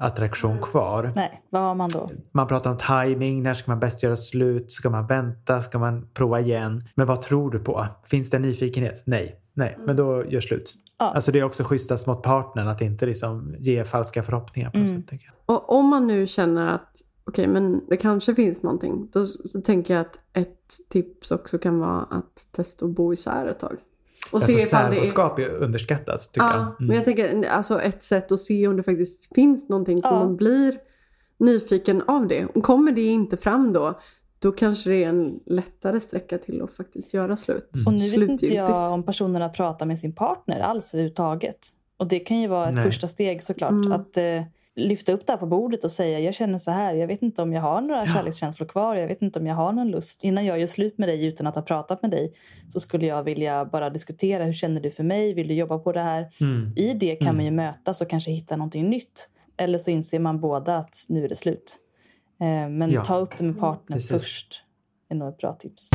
sexattraktion kvar. Nej, vad har man då? Man pratar om timing, när ska man bäst göra slut? Ska man vänta? Ska man prova igen? Men vad tror du på? Finns det en nyfikenhet? Nej. Nej, men då gör slut. Ja. Alltså det är också schysstast mot partnern att inte liksom ge falska förhoppningar på något Mm. sätt. Tycker jag. Och om man nu känner att okej, men det kanske finns någonting. Då, då tänker jag att ett tips också kan vara att testa att bo isär ett tag. Och Alltså det är... särboskap är underskattat tycker Ja, jag. Mm. men jag tänker alltså ett sätt att se om det faktiskt finns någonting som Ja. man blir nyfiken av det. Och kommer det inte fram då, då kanske det är en lättare sträcka till att faktiskt göra slut. Och nu vet inte jag om personerna pratar med sin partner alls överhuvudtaget. Och det kan ju vara ett Nej. första steg såklart. Mm. Att eh, lyfta upp det här på bordet och säga jag känner så här. Jag vet inte om jag har några Ja. kärlekskänslor kvar. Jag vet inte om jag har någon lust. Innan jag gör slut med dig utan att ha pratat med dig så skulle jag vilja bara diskutera. Hur känner du för mig? Vill du jobba på det här? Mm. I det kan Mm. man ju mötas och kanske hitta någonting nytt. Eller så inser man båda att nu är det slut. Eh, men Ja. ta upp det med partnern Precis. först. är nog ett bra tips.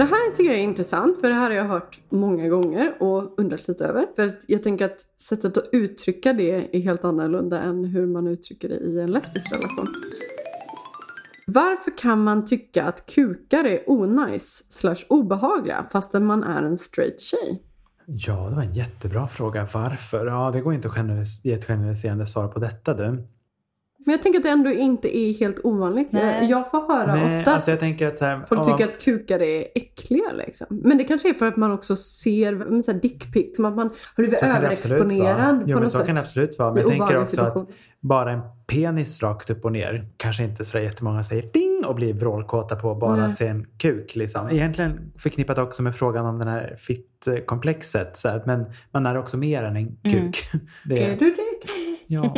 Det här tycker jag är intressant för det här har jag hört många gånger och undrat lite över. För jag tänker att sättet att uttrycka det är helt annorlunda än hur man uttrycker det i en lesbisk relation. Varför kan man tycka att kukar är onajs slash obehagliga fastän man är en straight tjej? Ja, det var en jättebra fråga. Varför? Ja, det går inte att ge ett generaliserande svar på detta du. Men jag tänker att det ändå inte är helt ovanligt. Nej. Jag, får höra Nej, ofta alltså att jag tänker att så här, folk tycker man- att kukar är äckliga liksom. Men det kanske är för att man också ser men så här dickpic, som att man har blivit Så kan det absolut vara. överexponerad Jo, på men något så sätt. kan det absolut vara. Men jag tänker också att situation. bara en penis rakt upp och ner kanske inte så jättemånga säger ding och blir vrålkåta på bara Nej. att se en kuk. Liksom. Egentligen förknippat också med frågan om den här fitt-komplexet. Så men man är också mer än en Mm. kuk. Det Är du det? Ja.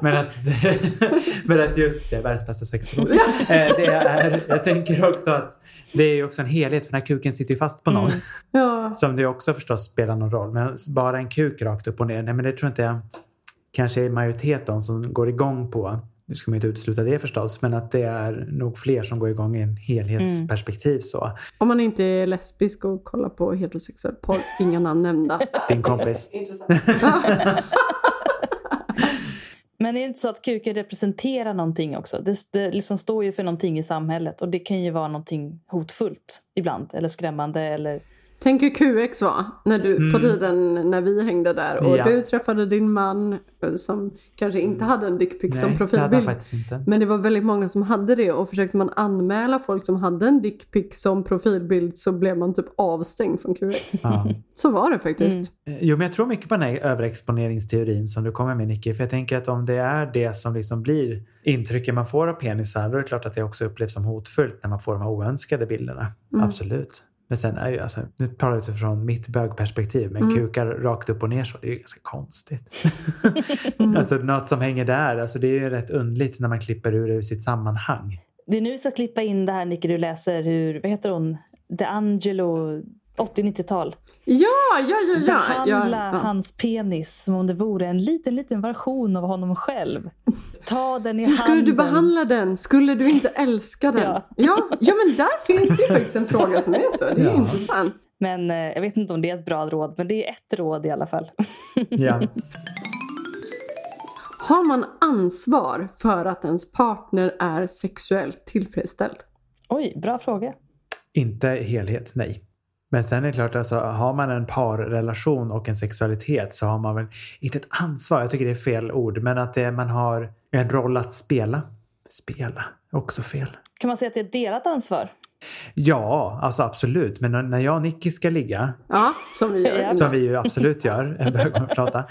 Men att, men att just, är världens bästa sexolog. Eh, det är, jag tänker också att det är också en helhet för den här kuken sitter ju fast på någon. Mm. Ja. Som det också förstås spelar någon roll. Men bara en kuk rakt upp och ner, nej men det tror inte jag kanske är majoritet de som går igång på. Nu ska man inte utesluta det förstås, men att det är nog fler som går igång i en helhetsperspektiv så. Om man inte är lesbisk och kollar på heterosexuell porr, inga namn nämnda. Din kompis. Men är det inte så att kuken representerar någonting också? Det, det liksom står ju för någonting i samhället och det kan ju vara någonting hotfullt ibland eller skrämmande eller Tänk hur QX var när du, på tiden när vi hängde där och Mm. Ja. du träffade din man eh, som kanske inte hade en dickpic som Nej, det profilbild. faktiskt inte. Men det var väldigt många som hade det och försökte man anmäla folk som hade en dickpic som profilbild så blev man typ avstängd från QX. Ja. Så var det faktiskt. Mm. Jo, men jag tror mycket på den här överexponeringsteorin som du kommer med Nicky. För jag tänker att om det är det som liksom blir intrycket man får av penisar, då är det klart att det också upplevs som hotfullt när man får de här oönskade bilderna. Mm. Absolut. Men sen är ju, alltså, nu talar jag utifrån mitt bögperspektiv, men Mm. kukar rakt upp och ner så, det är ju ganska konstigt. Mm. alltså något som hänger där, alltså det är ju rätt undligt när man klipper ur det ur sitt sammanhang. Det är nu vi ska klippa in det här Nicky, du läser hur, vad heter hon, DeAngelo 80-90-tal. Ja, ja, ja, ja. Behandla ja, ja. hans penis som om det vore en liten, liten version av honom själv. Ta den i Hur skulle handen. du behandla den? Skulle du inte älska den? Ja. Ja, ja men där finns det ju faktiskt en fråga som är så. Det är Ja. intressant. Men eh, jag vet inte om det är ett bra råd, men det är ett råd i alla fall. Ja. Har man ansvar för att ens partner är sexuellt tillfredsställd? Oj, bra fråga. Inte helhet, nej. Men sen är det klart, alltså, har man en parrelation och en sexualitet så har man väl inte ett ansvar, jag tycker det är fel ord, men att det, man har en roll att spela. Spela, också fel. Kan man säga att det är ett delat ansvar? Ja, alltså absolut. Men när- jag och Nicky ska ligga, Ja, som vi som vi ju absolut gör, en bögflata,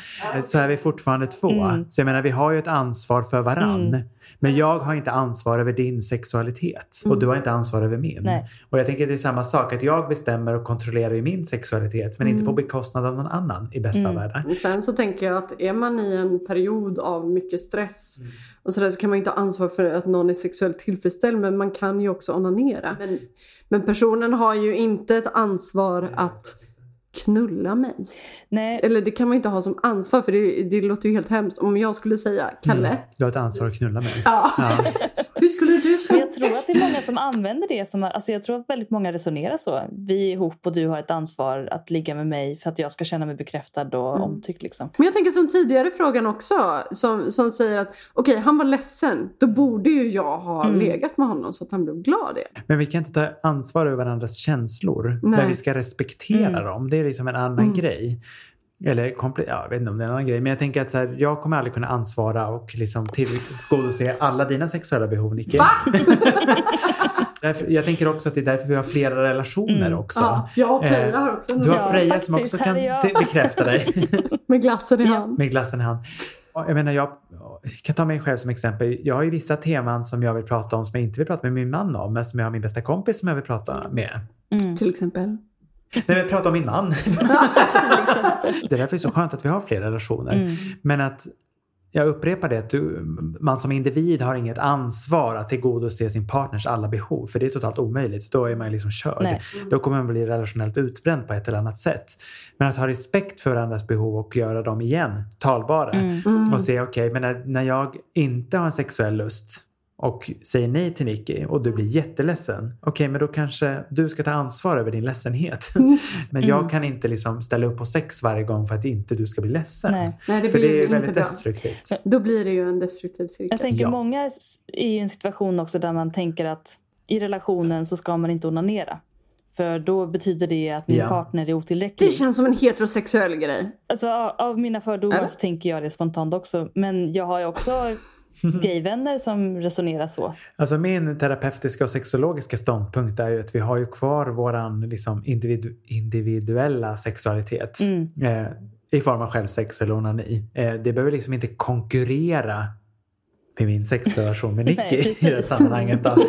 så är vi fortfarande två. Mm. Så jag menar, vi har ju ett ansvar för varann. Mm. Men jag har inte ansvar över din sexualitet och du har inte ansvar över min. Nej. Och jag tänker att det är samma sak, att jag bestämmer och kontrollerar ju min sexualitet men inte på bekostnad av någon annan i bästa av Mm. världar. Sen så tänker jag att är man i en period av mycket stress Mm. Och sådär så kan man inte ha ansvar för att någon är sexuellt tillfredsställd men man kan ju också onanera. Men, men personen har ju inte ett ansvar att knulla mig. Nej, Eller det kan man ju inte ha som ansvar för det, det låter ju helt hemskt. Om jag skulle säga Kalle, Mm. Du har ett ansvar att knulla mig. ja. Ja. hur skulle du Men säga? jag tror att det är många som använder det som... Alltså jag tror att väldigt många resonerar så. Vi är ihop och du har ett ansvar att ligga med mig för att jag ska känna mig bekräftad och omtyckt. Liksom. Men jag tänker som tidigare frågan också som, som säger att okej han var ledsen, då borde ju jag ha Mm. legat med honom så att han blev glad. Men vi kan inte ta ansvar över varandras känslor. Nej. Men vi ska respektera Mm. dem. Det är liksom en annan Mm. grej. Eller komple- ja, jag vet inte om det är en annan grej. Men jag tänker att så här, jag kommer aldrig kunna ansvara och liksom tillgodose alla dina sexuella behov, Nicky. Va? Jag tänker också att det är därför vi har flera relationer Mm. också. Ja, jag och Freja Eh, har också en Du har Ja, Freja som faktiskt, också kan bekräfta dig med glassen i Ja. hand. med glassen i hand. Jag menar, jag kan ta mig själv som exempel. Jag har ju vissa teman som jag vill prata om som jag inte vill prata med min man om, men som jag har min bästa kompis som jag vill prata med. Mm. Till exempel. Nej, men prata om min man. Det är därför det är så skönt att vi har flera relationer. Mm. Men att jag upprepar det, att du, man som individ har inget ansvar att tillgodose sin partners alla behov. För det är totalt omöjligt. Då är man liksom körd. Nej. Då kommer man bli relationellt utbränd på ett eller annat sätt. Men att ha respekt för varandras behov och göra dem igen talbara. Mm. Mm. Och se, okej, men när, när jag inte har en sexuell lust och säger nej till Nicky och du blir jätteledsen. Okej, men då kanske du ska ta ansvar över din ledsenhet. men jag Mm. kan inte liksom ställa upp på sex varje gång för att inte du ska bli ledsen. Nej. Nej, det För blir det ju är inte väldigt bra. destruktivt. Då blir det ju en destruktiv cirkel. Jag tänker Ja. många är i en situation också där man tänker att i relationen så ska man inte onanera. För då betyder det att min Ja. partner är Det otillräcklig. känns som en heterosexuell grej. Alltså, av- av mina fördomar Eller? så tänker jag det spontant också. Men jag har ju också gayvänner som resonerar så. Alltså min terapeutiska och sexologiska ståndpunkt är ju att vi har ju kvar våran liksom individu- individuella sexualitet. Mm. Eh, I form av självsex eller onani. Eh, det behöver liksom inte konkurrera med min sexrelation med Nej, Nicky i precis. det sammanhanget. Då.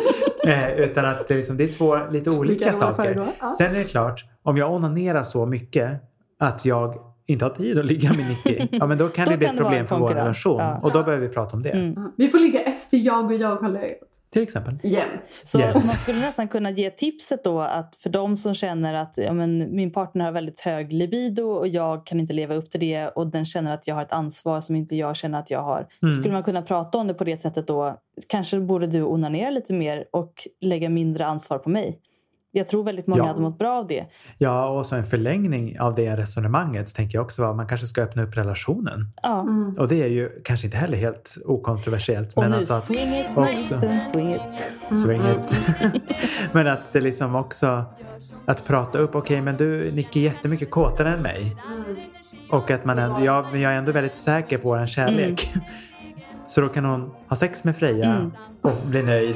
Eh, utan att det, är liksom, det är två lite olika saker. ja. Sen är det klart, om jag onanerar så mycket att jag inte har tid att ligga med Nicky, ja men då kan Då det bli ett problem för vår relation. Ja. Och då behöver vi prata om det. Mm. Vi får ligga efter jag och jag har legat. Till exempel. Jämt. Så Jämt. man skulle nästan kunna ge tipset då att för de som känner att ja, men, min partner har väldigt hög libido och jag kan inte leva upp till det och den känner att jag har ett ansvar som inte jag känner att jag har. Mm. Skulle man kunna prata om det på det sättet då kanske borde du onanera lite mer och lägga mindre ansvar på mig. Jag tror väldigt många Ja. hade mått bra av det. Ja, och så en förlängning av det resonemanget tänker jag också att man kanske ska öppna upp relationen. Ja. Mm. Och det är ju kanske inte heller helt okontroversiellt. Och men nu alltså att, swing it magisten, swing it. swing it. men att det liksom också att prata upp, okej men du Nicky är jättemycket kåtare än mig. Och att man ändå, ja, men jag är ändå väldigt säker på vår kärlek. Så då kan hon ha sex med Freja Mm. och bli nöjd.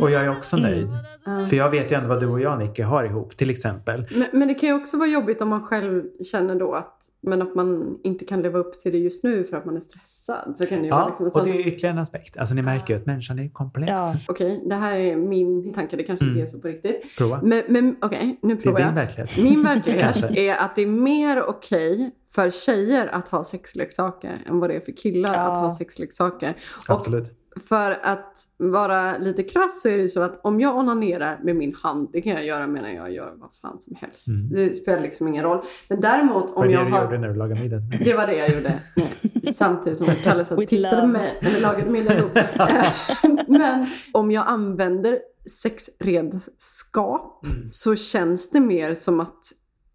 Och jag är också Mm. nöjd. Ja. För jag vet ju ändå vad du och jag Nicky har ihop till exempel. Men, men det kan ju också vara jobbigt om man själv känner då att, men att man inte kan leva upp till det just nu för att man är stressad. Så kan det ju vara Ja, liksom en och det som- är ytterligare en aspekt. Alltså ni märker ju att människan är komplex. Ja. Okej, det här är min tanke. Det kanske Mm. inte är så på riktigt. Prova. Men, men okej, nu Det är provar din jag. verklighet. Min verklighet är att det är mer okej för tjejer att ha sexleksaker än vad det är för killar Ja. att ha sexleksaker. Och Absolut. För att vara lite krass så är det ju så att om jag onanerar med min hand, det kan jag göra medan jag gör vad fan som helst. Mm. Det spelar liksom ingen roll. Men däremot om Vad är jag det du har... gjorde när du lagade middag? Det var det jag gjorde. Samtidigt som Kalle satt och tittade mig när vi lagade middag ihop. Men om jag använder sexredskap Mm. så känns det mer som att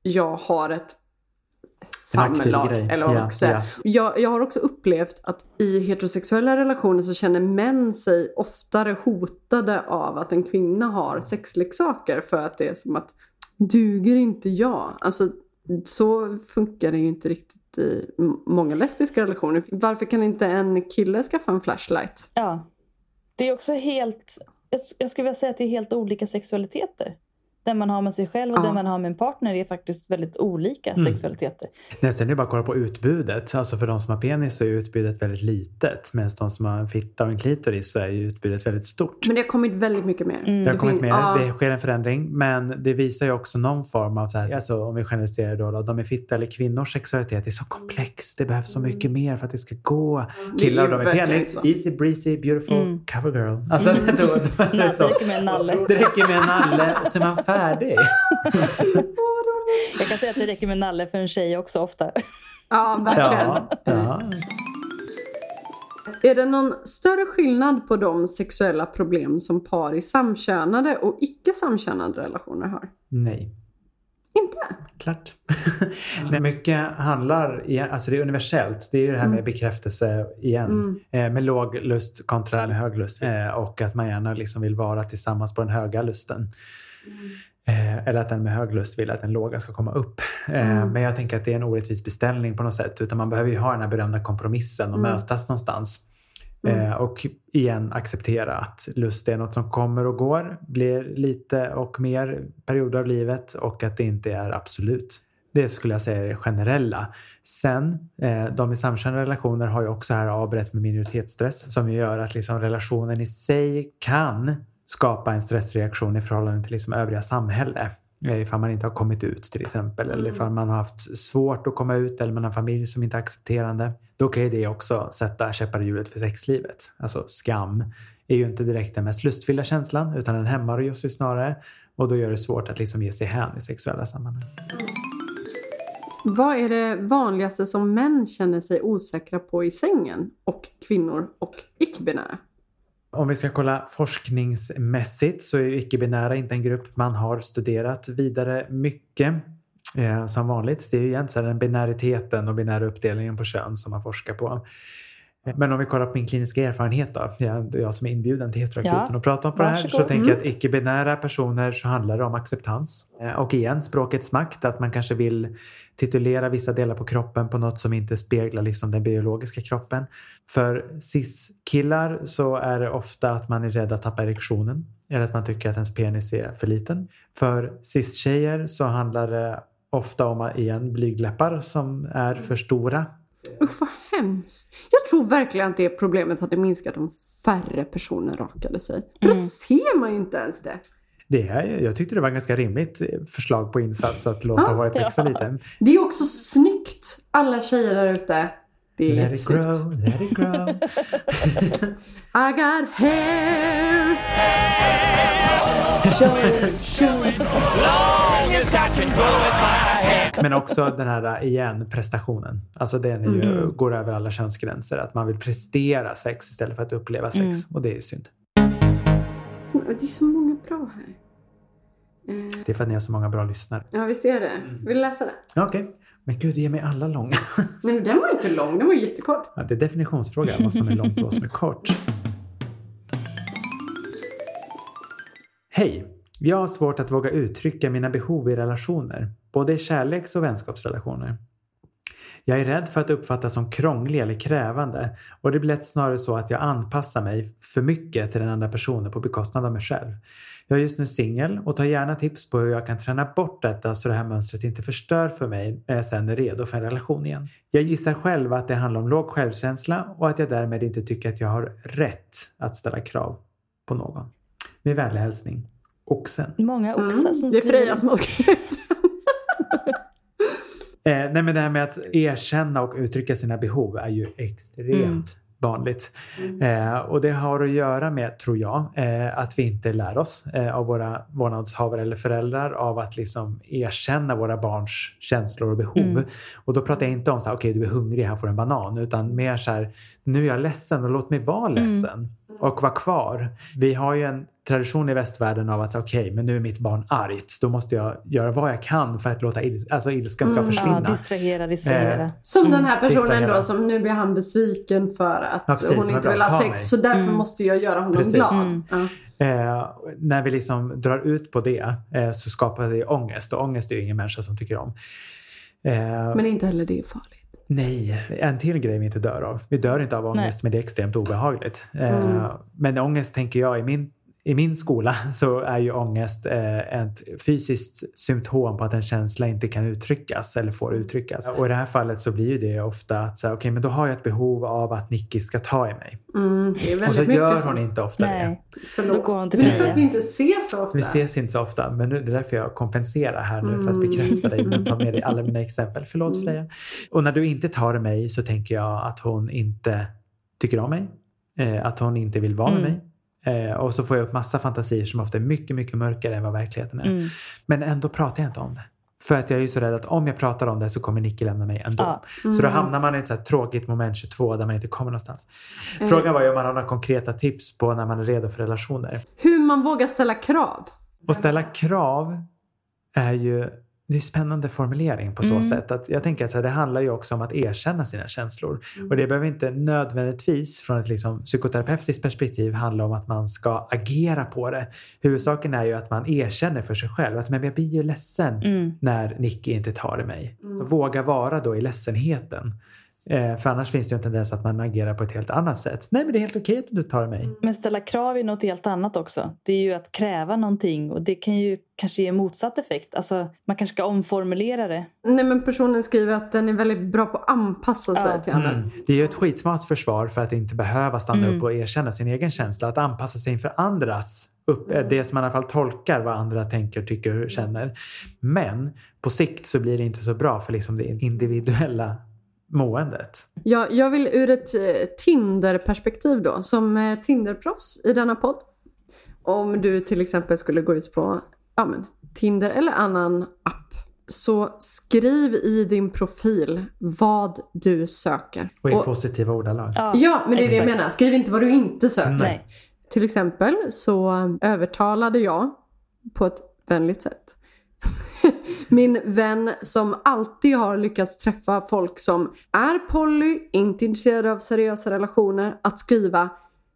jag har ett samlag. grej. Eller vad man Ja, ska säga. ja. Jag, jag har också upplevt att i heterosexuella relationer så känner män sig oftare hotade av att en kvinna har sexleksaker för att det är som att duger inte jag? Alltså så funkar det ju inte riktigt i många lesbiska relationer. Varför kan inte en kille skaffa en flashlight? Ja. Det är också helt jag, jag skulle vilja säga att det är helt olika sexualiteter. Den man har med sig själv och Ja. den man har med en partner är faktiskt väldigt olika sexualiteter. Nej, sen är det bara att kolla på utbudet. Alltså för de som har penis så är utbudet väldigt litet. Medan de som har en fitta och en klitoris så är utbudet väldigt stort. Men det har kommit väldigt mycket mer. Mm. Det har kommit mer, ja. det sker en förändring. Men det visar ju också någon form av, så här, alltså om vi generaliserar då, då, de med fitta eller kvinnors sexualitet är så komplex. Det behövs så mycket mer för att det ska gå. Killar och de med penis, så. easy breezy, beautiful, Mm. cover girl. Alltså, då, då är det, räcker med en nalle. det räcker med en nalle och så är man färdig. Jag kan säga att det räcker med nalle för en tjej också ofta. Ja, verkligen. Ja, ja. Är det någon större skillnad på de sexuella problem som par i samkönade och icke samkönade relationer har? Nej. Inte? Klart. Nej, mycket handlar, i, alltså det är universellt. Det är ju det här med bekräftelse igen. Eh, med låg lust kontra hög lust. Eh, och att man gärna liksom vill vara tillsammans på den höga lusten. Eh, eller att den med hög lust vill att den låga ska komma upp. Eh, Men jag tänker att det är en orättvis beställning på något sätt. Utan man behöver ju ha den här berömda kompromissen och mötas någonstans. Eh, och igen acceptera att lust är något som kommer och går, blir lite och mer perioder av livet och att det inte är absolut. Det skulle jag säga är det generella. Sen, eh, de i samkönade relationer har ju också här avbrett med minoritetsstress som gör att liksom relationen i sig kan skapa en stressreaktion i förhållande till liksom övriga samhälle. Eh, Ifall man inte har kommit ut till exempel eller ifall man har haft svårt att komma ut eller man har en familj som inte är accepterande. Då kan ju det också sätta käppar i hjulet för sexlivet. Alltså skam är ju inte direkt den mest lustfyllda känslan utan den hämmar just ju snarare och då gör det svårt att liksom ge sig hän i sexuella sammanhang. Vad är det vanligaste som män känner sig osäkra på i sängen och kvinnor och icke-binära? Om vi ska kolla forskningsmässigt så är ju icke-binära inte en grupp man har studerat vidare mycket. Eh, som vanligt. Det är ju egentligen den binäriteten och binära uppdelningen på kön som man forskar på. Men om vi kollar på min kliniska erfarenhet då. Jag, jag som är inbjuden till heteroakuten Ja, och pratar om det här. Så tänker jag att icke-binära personer så handlar det om acceptans. Eh, Och igen, språkets makt. Att man kanske vill titulera vissa delar på kroppen på något som inte speglar liksom den biologiska kroppen. För cis-killar så är det ofta att man är rädd att tappa erektionen. Eller att man tycker att ens penis är för liten. För cis-tjejer så handlar det ofta om, igen, blygdläppar som är för stora. Usch vad hemskt. Jag tror verkligen att det problemet hade minskat om färre personer rakade sig. För då ser man ju inte ens det. Det är, jag tyckte det var ett ganska rimligt förslag på insats att låta Ja, håret växa lite. Det är också snyggt. Alla tjejer där ute. Det är Let it jättesnyggt. grow, let it grow. I got hair. Show it, show it. Men också den här, igen, prestationen. Alltså den är ju, Mm. går över alla könsgränser. Att man vill prestera sex istället för att uppleva sex. Mm. Och det är synd. Det är så många bra här. Eh, Det är för att ni har så många bra lyssnare. Ja, visst är det. Vill du läsa det? Ja, Okej. Men gud, ge mig alla långa. Nej, men den var inte lång. Den var jättekort. Ja, det är definitionsfråga vad som är långt och vad som är kort. Hej! Jag har svårt att våga uttrycka mina behov i relationer, både i kärleks och vänskapsrelationer. Jag är rädd för att uppfattas som krånglig eller krävande och det blir lätt snarare så att jag anpassar mig för mycket till den andra personen på bekostnad av mig själv. Jag är just nu singel och tar gärna tips på hur jag kan träna bort detta så det här mönstret inte förstör för mig när jag sen är redo för en relation igen. Jag gissar själv att det handlar om låg självkänsla och att jag därmed inte tycker att jag har rätt att ställa krav på någon. Med vänlig hälsning, Oxen. Många oxar som Mm. Det är skriver. Freja som har skrivit. Eh, nej men det här med att erkänna och uttrycka sina behov är ju extremt Mm. vanligt. Eh, och det har att göra med, tror jag, eh, att vi inte lär oss eh, av våra vårdnadshavare eller föräldrar av att liksom erkänna våra barns känslor och behov. Mm. Och då pratar jag inte om så här, okej du är hungrig, här får du en banan, utan mer så här, nu är jag ledsen och låt mig vara Mm. ledsen och vara kvar. Vi har ju en tradition i västvärlden av att säga, okej, men nu är mitt barn argt, då måste jag göra vad jag kan för att låta il- alltså, ilskan ska Mm. försvinna. Ja, distrahera, distrahera. Eh, Som den här personen distrahera. då som nu blir han besviken för att Ja, precis, hon inte vill ha sex. mig. Så därför Mm. måste jag göra honom Precis. glad. Mm. Ja. Eh, när vi liksom drar ut på det eh, så skapar det ångest och ångest är ju ingen människa som tycker om. Eh, Men inte heller det är farligt. Nej, en till grej vi inte dör av. Vi dör inte av ångest men det är extremt obehagligt. Eh, Mm. Men ångest tänker jag i min i min skola så är ju ångest eh, ett fysiskt symptom på att en känsla inte kan uttryckas eller får uttryckas. Och i det här fallet så blir ju det ofta att säga, okej men då har jag ett behov av att Nicky ska ta i mig. Mm, det Och så gör hon inte ofta det. Nej, Förlåt. då går hon till Men det är för att vi inte ses så ofta. Vi ses inte så ofta, men nu, det är därför jag kompenserar här nu för att bekräfta dig och ta med dig alla mina exempel. Förlåt Freja. Och när du inte tar mig så tänker jag att hon inte tycker om mig, eh, att hon inte vill vara med Mm. mig. Eh, och så får jag upp massa fantasier som ofta är mycket, mycket mörkare än vad verkligheten är. Mm. Men ändå pratar jag inte om det. För att jag är ju så rädd att om jag pratar om det så kommer Nicky lämna mig ändå. Ja. Så då hamnar man i ett så tråkigt moment 22 där man inte kommer någonstans. Eh. Frågan var ju om man har några konkreta tips på när man är redo för relationer. Hur man vågar ställa krav. Och ställa krav är ju det är spännande formulering på så Mm. sätt. Att jag tänker att här, det handlar ju också om att erkänna sina känslor. Mm. Och det behöver inte nödvändigtvis från ett liksom psykoterapeutiskt perspektiv handla om att man ska agera på det. Huvudsaken är ju att man erkänner för sig själv att men jag blir ju ledsen Mm. när Nicky inte tar i mig. Mm. Så våga vara då i ledsenheten. Eh, för annars finns det ju en tendens att man agerar på ett helt annat sätt. Nej men det är helt okej att du tar mig. Men ställa krav är något helt annat också. Det är ju att kräva någonting och det kan ju kanske ge motsatt effekt. Alltså, man kanske ska omformulera det. Nej men personen skriver att den är väldigt bra på att anpassa sig Ja. till andra. Mm. Det är ju ett skitsmart försvar för att inte behöva stanna Mm. upp och erkänna sin egen känsla. Att anpassa sig inför andras, upp, Mm. det som man i alla fall tolkar vad andra tänker, tycker och känner. Men på sikt så blir det inte så bra för liksom det individuella måendet. Jag, jag vill ur ett eh, Tinder-perspektiv då, som eh, Tinder-proffs i denna podd. Om du till exempel skulle gå ut på ja, men, Tinder eller annan app. Så skriv i din profil vad du söker. Och i Och- positiva ordalag. Ja, Ja, men det är det jag exakt. menar. Skriv inte vad du inte söker. Nej. Till exempel så övertalade jag på ett vänligt sätt min vän som alltid har lyckats träffa folk som är poly, inte intresserade av seriösa relationer, att skriva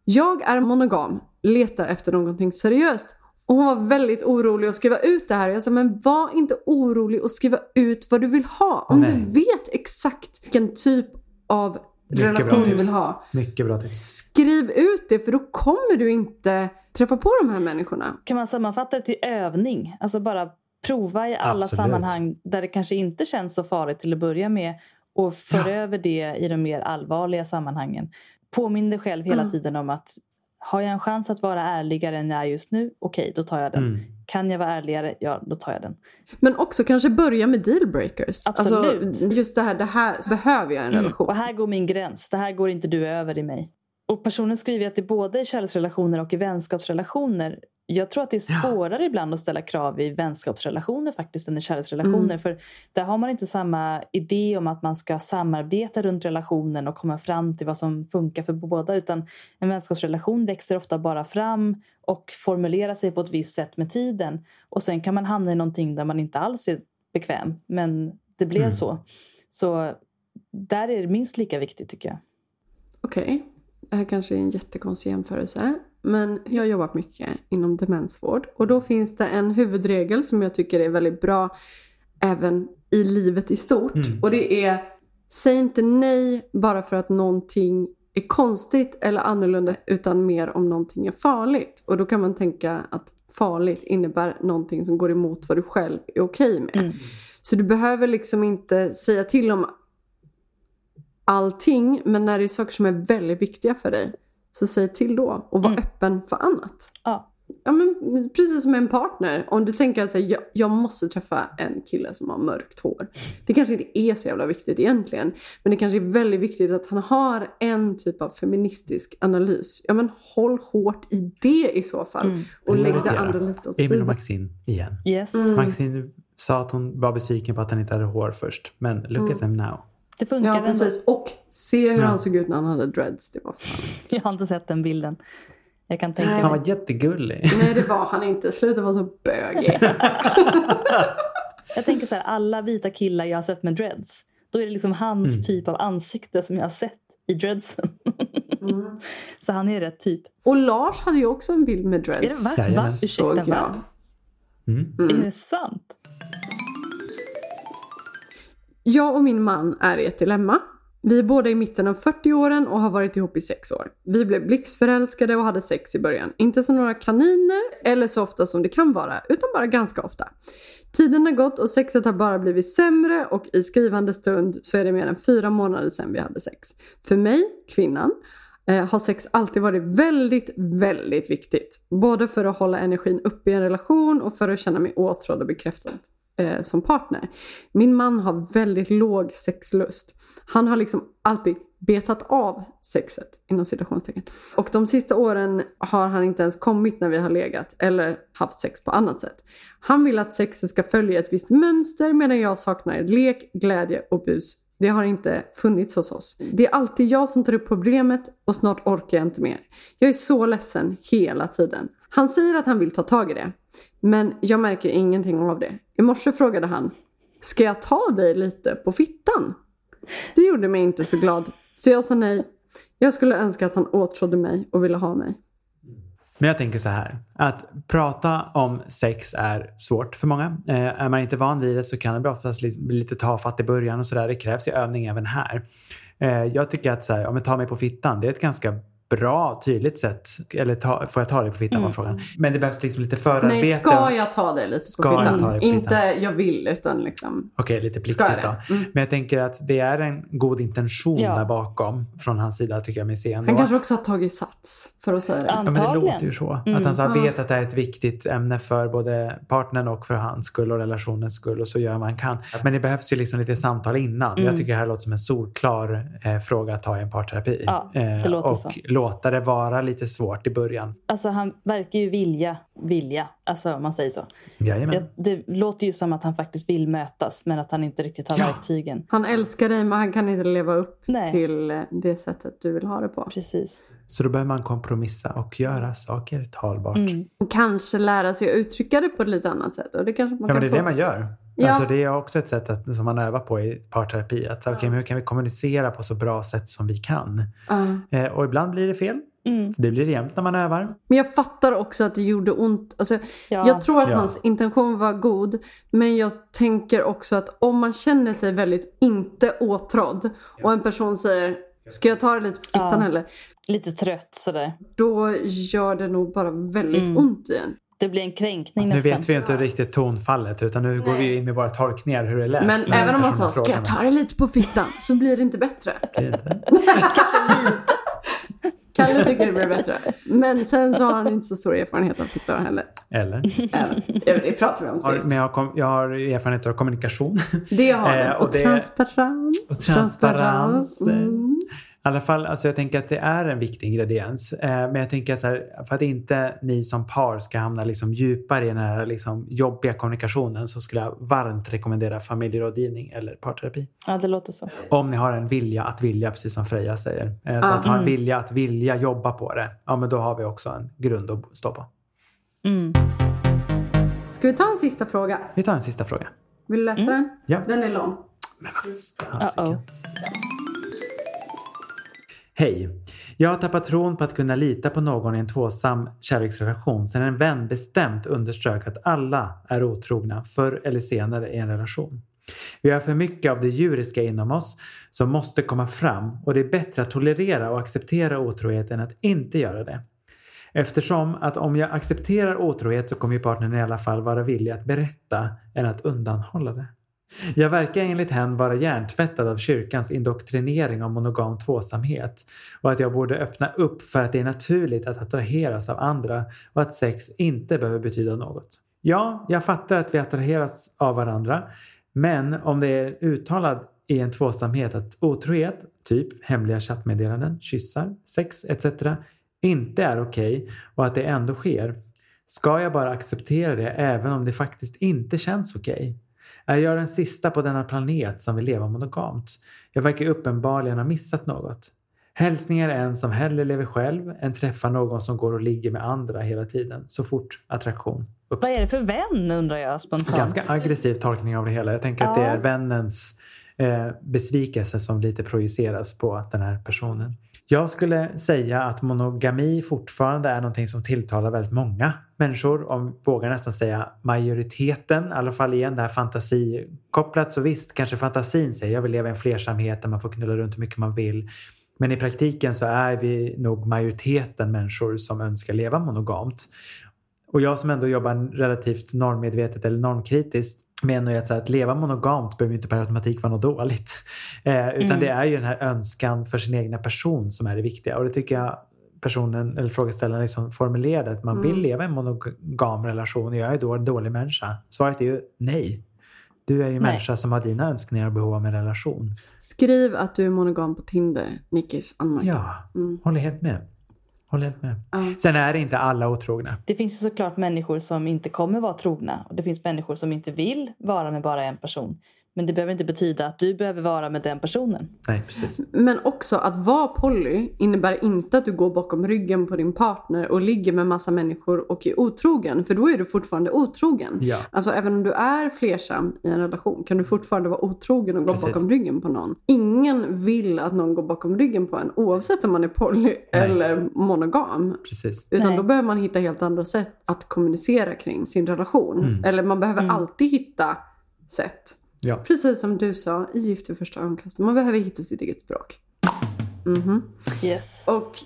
“Jag är monogam, letar efter någonting seriöst” och hon var väldigt orolig att skriva ut det här. Jag sa men var inte orolig och skriva ut vad du vill ha. Om Nej. du vet exakt vilken typ av Mycket relation du vill ha. Mycket bra tips. Skriv ut det för då kommer du inte träffa på de här människorna. Kan man sammanfatta det till övning? Alltså bara prova i alla Absolut. sammanhang där det kanske inte känns så farligt till att börja med och för Ja. över det i de mer allvarliga sammanhangen. Påminn dig själv hela Mm. tiden om att har jag en chans att vara ärligare än jag är just nu, okej, då tar jag den. Mm. Kan jag vara ärligare, ja, då tar jag den. Men också kanske börja med dealbreakers. Absolut. Alltså, just det här, det här behöver jag en relation. Och här går min gräns. Det här går inte du över i mig. Och personen skriver att det både i kärleksrelationer och i vänskapsrelationer. Jag tror att det är Ja. svårare ibland att ställa krav i vänskapsrelationer faktiskt än i kärleksrelationer. Mm. För där har man inte samma idé om att man ska samarbeta runt relationen och komma fram till vad som funkar för båda. Utan en vänskapsrelation växer ofta bara fram och formulerar sig på ett visst sätt med tiden. Och sen kan man hamna i någonting där man inte alls är bekväm. Men det blev Mm. så. Så där är det minst lika viktigt tycker jag. Okej, det här kanske är en jättekonstig jämförelse. Men jag har jobbat mycket inom demensvård. Och då finns det en huvudregel som jag tycker är väldigt bra även i livet i stort. Mm. Och det är, säg inte nej bara för att någonting är konstigt eller annorlunda utan mer om någonting är farligt. Och då kan man tänka att farligt innebär någonting som går emot vad du själv är okej med. Mm. Så du behöver liksom inte säga till om allting, men när det är saker som är väldigt viktiga för dig, så säg till då och var Mm. öppen för annat. Ja. Ja, men precis som en partner. Om du tänker att säga, jag, jag måste träffa en kille som har mörkt hår. Det kanske inte är så jävla viktigt egentligen. Men det kanske är väldigt viktigt att han har en typ av feministisk analys. Ja men håll hårt i det i så fall. Mm. Och lägg det andra lite åt Emil och sidan. Maxine igen. Yes, Mm. Maxine sa att hon var besviken på att han inte hade hår först. Men look Mm. at them now. Det funkar Ja ändå. precis. Och se hur Ja. han såg ut när han hade dreads. Det var fan. Jag har inte sett den bilden. Jag kan tänka Nej. Han var jättegullig. Nej det var han inte. Sluta vara så bögig. Jag tänker så här, alla vita killar jag har sett med dreads. Då är det liksom hans Mm. typ av ansikte som jag har sett i dreadsen. Mm. Så han är rätt typ. Och Lars hade ju också en bild med Är det dreads. va? Va? Ursäkta, va? Mm. Är det sant? Jag och min man är i ett dilemma. Vi är båda i mitten av 40-åren och har varit ihop i sex år. Vi blev blixtförälskade och hade sex i början. Inte som några kaniner eller så ofta som det kan vara, utan bara ganska ofta. Tiden har gått och sexet har bara blivit sämre och i skrivande stund så är det mer än fyra månader sedan vi hade sex. För mig, kvinnan, eh, har sex alltid varit väldigt, väldigt viktigt. Både för att hålla energin uppe i en relation och för att känna mig åtrådd och bekräftad eh, som partner. Min man har väldigt låg sexlust. Han har liksom alltid betat av sexet inom citationstecken. Och de sista åren har han inte ens kommit när vi har legat eller haft sex på annat sätt. Han vill att sexet ska följa ett visst mönster medan jag saknar lek, glädje och bus. Det har inte funnits hos oss. Det är alltid jag som tar upp problemet och snart orkar jag inte mer. Jag är så ledsen hela tiden. Han säger att han vill ta tag i det. Men jag märker ingenting av det. I morse frågade han Ska jag ta dig lite på fittan? Det gjorde mig inte så glad. Så jag sa nej. Jag skulle önska att han åtrådde mig och ville ha mig. Men jag tänker så här, att prata om sex är svårt för många. Eh, är man inte van vid det så kan det bli oftast bli lite tafatt i början och sådär. Det krävs ju övning även här. Eh, jag tycker att så här, om jag tar mig på fittan, det är ett ganska bra, tydligt sätt. Eller ta, får jag ta dig på fittan var frågan. Men det behövs liksom lite förarbete. Nej, ska jag ta dig lite Ska på jag fittan? ta dig på fittan? Inte jag vill, utan liksom... Okej, lite Ska jag pliktigt då. det? Mm. Men jag tänker att det är en god intention Ja. där bakom från hans sida tycker jag mig se ändå. Han kanske också har tagit sats för att säga det. Ja. Ja, men det Antagligen. låter ju så. Mm. Att han så här vet att det är ett viktigt ämne för både partnern och för hans skull och relationens skull och så gör man kan. Men det behövs ju liksom lite samtal innan. Mm. Jag tycker det här låter som en solklar eh, fråga att ta i en parterapi. Ja, det Eh, låter och så. Låta det vara lite svårt i början. Alltså han verkar ju vilja, vilja, alltså om man säger så. Jajamän. Jag, det låter ju som att han faktiskt vill mötas men att han inte riktigt har Ja. verktygen. Han älskar dig men han kan inte leva upp Nej. till det sättet du vill ha det på. Precis. Så då behöver man kompromissa och göra saker talbart. Mm. Och kanske lära sig att uttrycka det på ett lite annat sätt. Och det kanske man Ja, men kan det är få. det man gör. Ja. Alltså, det är också ett sätt att, som man övar på i parterapi. Att, okej, men hur kan vi kommunicera på så bra sätt som vi kan? Ja. Eh, och ibland blir det fel. Mm. Det blir det jämt när man övar. Men jag fattar också att det gjorde ont. Alltså, Ja. Jag tror att Ja. hans intention var god. Men jag tänker också att om man känner sig väldigt inte åtrådd och en person säger Ska jag ta det lite på fittan Ja. eller? Lite trött sådär. Då gör det nog bara väldigt Mm. ont i en. Det blir en kränkning Nu nästan. vet vi inte riktigt tonfallet utan nu går vi in med våra tolkningar hur det lät. Men även om man sa Ska jag ta det lite på fittan? Så blir det inte bättre. Det är inte- Kalle tycker det blir bättre. Men sen så har han inte så stor erfarenhet av fittor heller. Eller? Även. Det pratade vi om Har- sist. Men jag, har kom, jag har erfarenhet av kommunikation. Det har Eh, den. och Och, det- transparens. och transparens. Mm. I alla fall, alltså jag tänker att det är en viktig ingrediens. Eh, men jag tänker så här, för att inte ni som par ska hamna liksom djupare i den här liksom jobbiga kommunikationen så skulle jag varmt rekommendera familjerådgivning eller parterapi. Ja, det låter så. Om ni har en vilja att vilja, precis som Freja säger. Eh, så Ah. att ha en Mm. vilja att vilja jobba på det, ja men då har vi också en grund att stå på. Mm. Ska vi ta en sista fråga? Vi tar en sista fråga. Vill du läsa den? Ja. Den är lång. Uh-oh. Hej! Jag har tappat tron på att kunna lita på någon i en tvåsam kärleksrelation sedan en vän bestämt underströk att alla är otrogna förr eller senare i en relation. Vi har för mycket av det djuriska inom oss som måste komma fram och det är bättre att tolerera och acceptera otrohet än att inte göra det. Eftersom att om jag accepterar otrohet så kommer ju partnern i alla fall vara villig att berätta än att undanhålla det. Jag verkar enligt henne vara hjärntvättad av kyrkans indoktrinering av monogam tvåsamhet och att jag borde öppna upp för att det är naturligt att attraheras av andra och att sex inte behöver betyda något. Ja, jag fattar att vi attraheras av varandra, men om det är uttalat i en tvåsamhet att otrohet, typ hemliga chattmeddelanden, kyssar, sex etc. inte är okej och att det ändå sker, ska jag bara acceptera det även om det faktiskt inte känns okej? Är jag den sista på denna planet som vill leva monogamt? Jag verkar uppenbarligen ha missat något. Hälsningar en som hellre lever själv än träffar någon som går och ligger med andra hela tiden så fort attraktion Vad uppstår. är det för vän undrar jag spontant. Ganska aggressiv tolkning av det hela. Jag tänker att det Ja. är vännens eh, besvikelse som lite projiceras på den här personen. Jag skulle säga att monogami fortfarande är någonting som tilltalar väldigt många människor. Om vågar nästan säga majoriteten, i alla fall igen det här fantasikopplat. Så visst, kanske fantasin säger jag vill leva i en flersamhet där man får knulla runt hur mycket man vill. Men i praktiken så är vi nog majoriteten människor som önskar leva monogamt. Och jag som ändå jobbar relativt normmedvetet eller normkritiskt menar ju att, så här, att leva monogamt behöver inte per automatik vara något dåligt. Eh, utan Mm. det är ju den här önskan för sin egna person som är det viktiga. Och det tycker jag personen eller frågeställaren liksom formulerade att man vill Mm. leva i en monogam relation. Är jag är då en dålig människa? Svaret är ju nej. Du är ju en Nej. människa som har dina önskningar och behov av en relation. Skriv att du är monogam på Tinder, Nickis anmärkning. Ja, Mm. håller helt med. Håller helt med. Ja. Sen är det inte alla otrogna. Det finns ju såklart människor som inte kommer vara trogna och det finns människor som inte vill vara med bara en person. Men det behöver inte betyda att du behöver vara med den personen. Nej, precis. Men också att vara poly innebär inte att du går bakom ryggen på din partner och ligger med massa människor och är otrogen. För då är du fortfarande otrogen. Ja. Alltså även om du är flersam i en relation kan du fortfarande vara otrogen och gå Precis. bakom ryggen på någon. Ingen vill att någon går bakom ryggen på en oavsett om man är poly eller monogam. Precis. Utan Nej. då behöver man hitta helt andra sätt att kommunicera kring sin relation. Mm. Eller man behöver Mm. alltid hitta sätt. Ja. Precis som du sa i Gift vid första ögonkastet. Man behöver hitta sitt eget språk. Mhm. Yes. Och,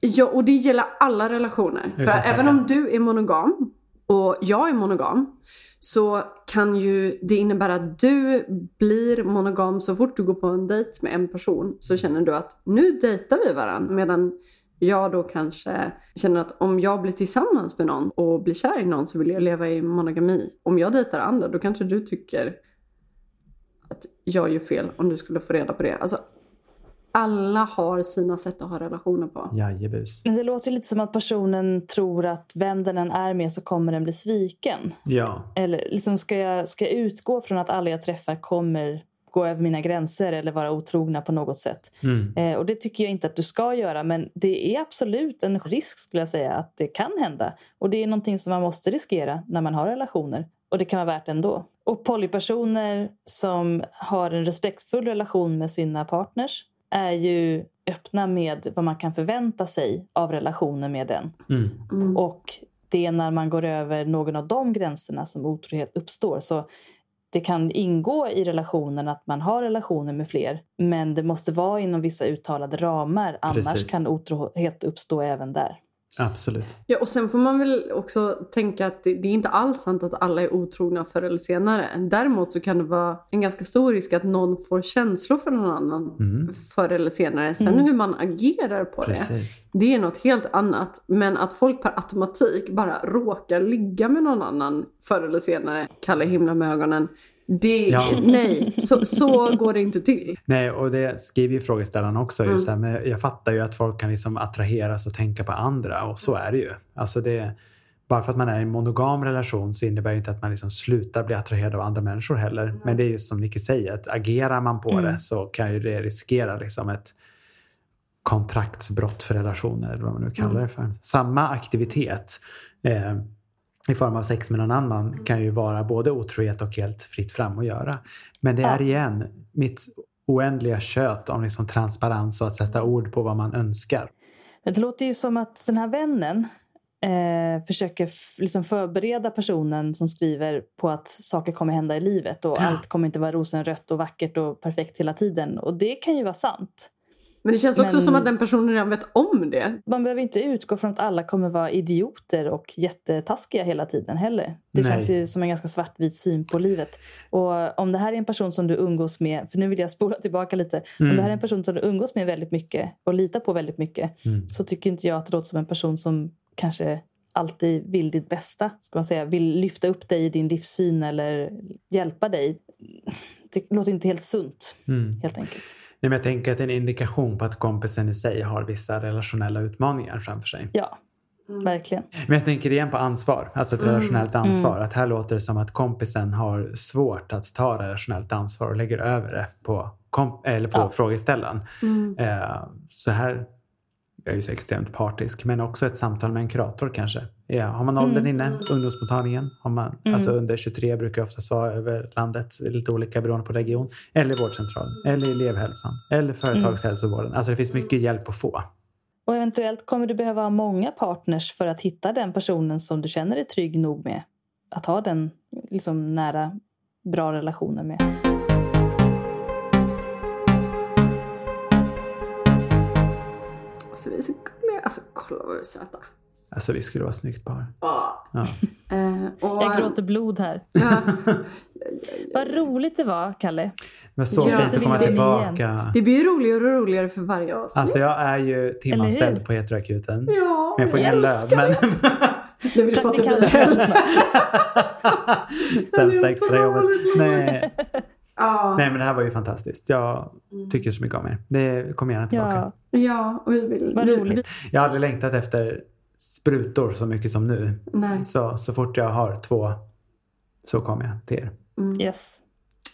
ja, och det gäller alla relationer. För Utan tvekan. även om du är monogam och jag är monogam så kan ju det innebära att du blir monogam så fort du går på en dejt med en person så känner du att nu dejtar vi varandra. Medan jag då kanske känner att om jag blir tillsammans med någon och blir kär i någon så vill jag leva i monogami. Om jag dejtar andra då kanske du tycker att jag gör fel om du skulle få reda på det. Alltså, alla har sina sätt att ha relationer på. Jajebus. Men det låter lite som att personen tror att vem den än är med så kommer den bli sviken. Ja. Eller liksom ska jag, ska jag utgå från att alla jag träffar kommer gå över mina gränser eller vara otrogna på något sätt. Mm. Eh, och det tycker jag inte att du ska göra men det är absolut en risk skulle jag säga att det kan hända. Och det är någonting som man måste riskera när man har relationer. Och det kan vara värt ändå. Och polypersoner som har en respektfull relation med sina partners är ju öppna med vad man kan förvänta sig av relationen med den. Mm. Mm. Och det är när man går över någon av de gränserna som otrohet uppstår. Så det kan ingå i relationen att man har relationer med fler men det måste vara inom vissa uttalade ramar annars Precis. kan otrohet uppstå även där. Absolut. Ja, och sen får man väl också tänka att det, det är inte alls sant att alla är otrogna förr eller senare. Däremot så kan det vara en ganska stor risk att någon får känslor för någon annan Mm. förr eller senare. Sen Mm. hur man agerar på det, Precis. det är något helt annat. Men att folk per automatik bara råkar ligga med någon annan förr eller senare, Kalle himla med ögonen. Det, Ja. nej, så, så går det inte till. Nej, och det skriver ju frågeställaren också. Mm. Just det här, men jag fattar ju att folk kan liksom attraheras och tänka på andra och så är det ju. Alltså det, bara för att man är i en monogam relation så innebär det inte att man liksom slutar bli attraherad av andra människor heller. Men det är ju som Nicky säger, att agerar man på Mm. det så kan ju det riskera liksom ett kontraktsbrott för relationer eller vad man nu kallar Mm. det för. Samma aktivitet eh, i form av sex med någon annan kan ju vara både otrohet och helt fritt fram att göra. Men det är igen mitt oändliga kött om liksom transparens och att sätta ord på vad man önskar. Det låter ju som att den här vännen eh, försöker liksom förbereda personen som skriver på att saker kommer hända i livet och Ja. allt kommer inte vara rosenrött och vackert och perfekt hela tiden. Och det kan ju vara sant. Men det känns också Men- som att den personen redan vet om det. Man behöver inte utgå från att alla kommer vara idioter och jättetaskiga hela tiden heller. Det Nej. känns ju som en ganska svartvit syn på livet. Och om det här är en person som du umgås med, för nu vill jag spola tillbaka lite. Mm. Om det här är en person som du umgås med väldigt mycket och litar på väldigt mycket Mm. så tycker inte jag att det låter som en person som kanske alltid vill ditt bästa. Ska man säga. Vill lyfta upp dig i din livssyn eller hjälpa dig. Det låter inte helt sunt, Mm. helt enkelt. Men jag tänker att det är en indikation på att kompisen i sig har vissa relationella utmaningar framför sig. Ja, verkligen. Men jag tänker igen på ansvar, alltså ett relationellt ansvar. Att här låter det som att kompisen har svårt att ta relationellt ansvar och lägger över det på, eller på Ja. frågeställaren. Mm. Eh, så här jag är ju så extremt partisk, men också ett samtal med en kurator kanske. Ja, har man åldern inne, ungdomsmottagningen, har man, alltså under 23 brukar oftast vara över landet, lite olika beroende på region, eller vårdcentralen, eller elevhälsan, eller företagshälsovården. Alltså det finns mycket hjälp att få. Och eventuellt kommer du behöva ha många partners för att hitta den personen som du känner dig trygg nog med. Att ha den liksom nära, bra relationen med. Alltså vi är så gulliga. Alltså kolla vad vi är söta. Alltså vi skulle vara snyggt par. Ja. Ja. Eh, och, Jag gråter blod här. Ja, Vad roligt det var, Kalle. Det var så Ja, fint att komma vill jag igen. tillbaka. det blir roligare och roligare för varje avsnitt. Alltså jag är ju timanställd på heteroakuten. ja, Men jag får ingen lön. Men det vill få till sämsta extrajobbet. Nej. Ja, Nej men det här var ju fantastiskt. Jag tycker så mycket om er. Det kommer gärna tillbaka. Ja, ja, och vi vill... vad roligt. Jag har aldrig längtat efter sprutor så mycket som nu. Nej. Så, så fort jag har två så kommer jag till er. Yes.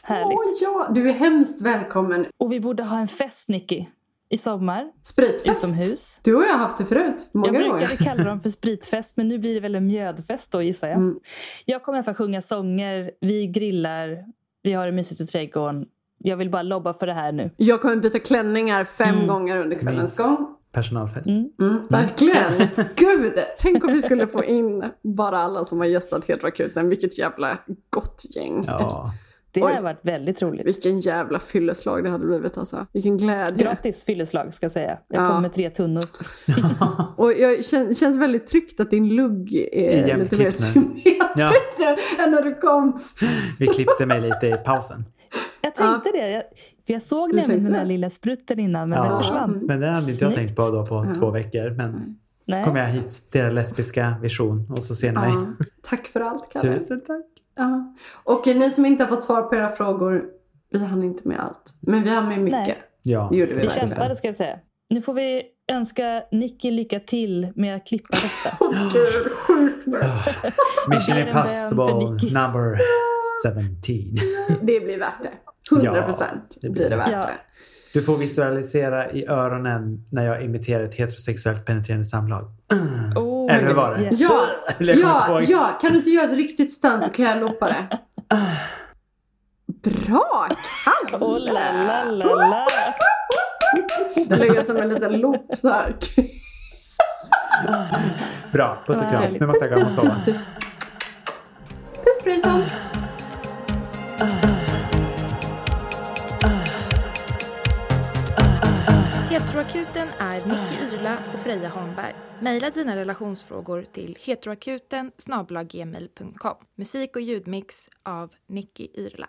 Härligt. Åh ja, du är hemskt välkommen. Och vi borde ha en fest, Nicky. I sommar, Spritfest. utomhus. Du och jag har haft det förut. Många Jag brukade kalla dem för spritfest, men nu blir det väl en mjödfest då gissar jag. Mm. Jag kommer få sjunga sånger, vi grillar, vi har det mysigt i trädgården. Jag vill bara lobba för det här nu. Jag kommer byta klänningar fem Mm. gånger under kvällens gång. Personalfest. Mm. Mm, verkligen. Gud, tänk om vi skulle få in bara alla som har gästat Heteroakuten. Vilket jävla gott gäng. Ja. Det Oj. har varit väldigt roligt. Vilken jävla fylleslag det hade blivit alltså. Vilken glädje. Gratis fylleslag ska jag säga. Jag Ja. kommer med tre tunnor. Och jag kän, känns väldigt tryggt att din lugg är Jämnt lite mer symmetrisk än när du kom. Vi klippte mig lite i pausen. Jag tänkte det. Jag, för jag såg nämligen tänkte den där lilla sprutten innan, men Ja. den försvann. Men det hade inte jag tänkt på då på två veckor. Men Nej. kommer jag hit er lesbiska vision och så ser ni mig. Ja, tack för allt, Kalle. Tusen tack. Ja. Och ni som inte har fått svar på era frågor, vi hann inte med allt. Men vi hann med mycket. Nej. Ja. Det gjorde vi Vi kämpade ska jag säga. Nu får vi önska Nicky lycka till med att klippa detta. Åh gud, sjukt bra. Mission bön för impossible number 17. Det blir värt det. 100 procent det blir det värt Ja. det. Du får visualisera i öronen när jag imiterar ett heterosexuellt penetrerande samlag. Oh, Eller hur var det? yes. Ja, ja, ja, kan du inte göra ett riktigt stunt så kan jag loopa det. Bra, Kalle! Oh la la la la. Det ligger som en liten loop där. Bra, puss och kram. Nu måste jag gå hem och sova. puss. Puss Frison! Heteroakuten är Nicky Irla och Freja Holmberg. Maila dina relationsfrågor till heteroakuten. Musik och ljudmix av Nicky Irla.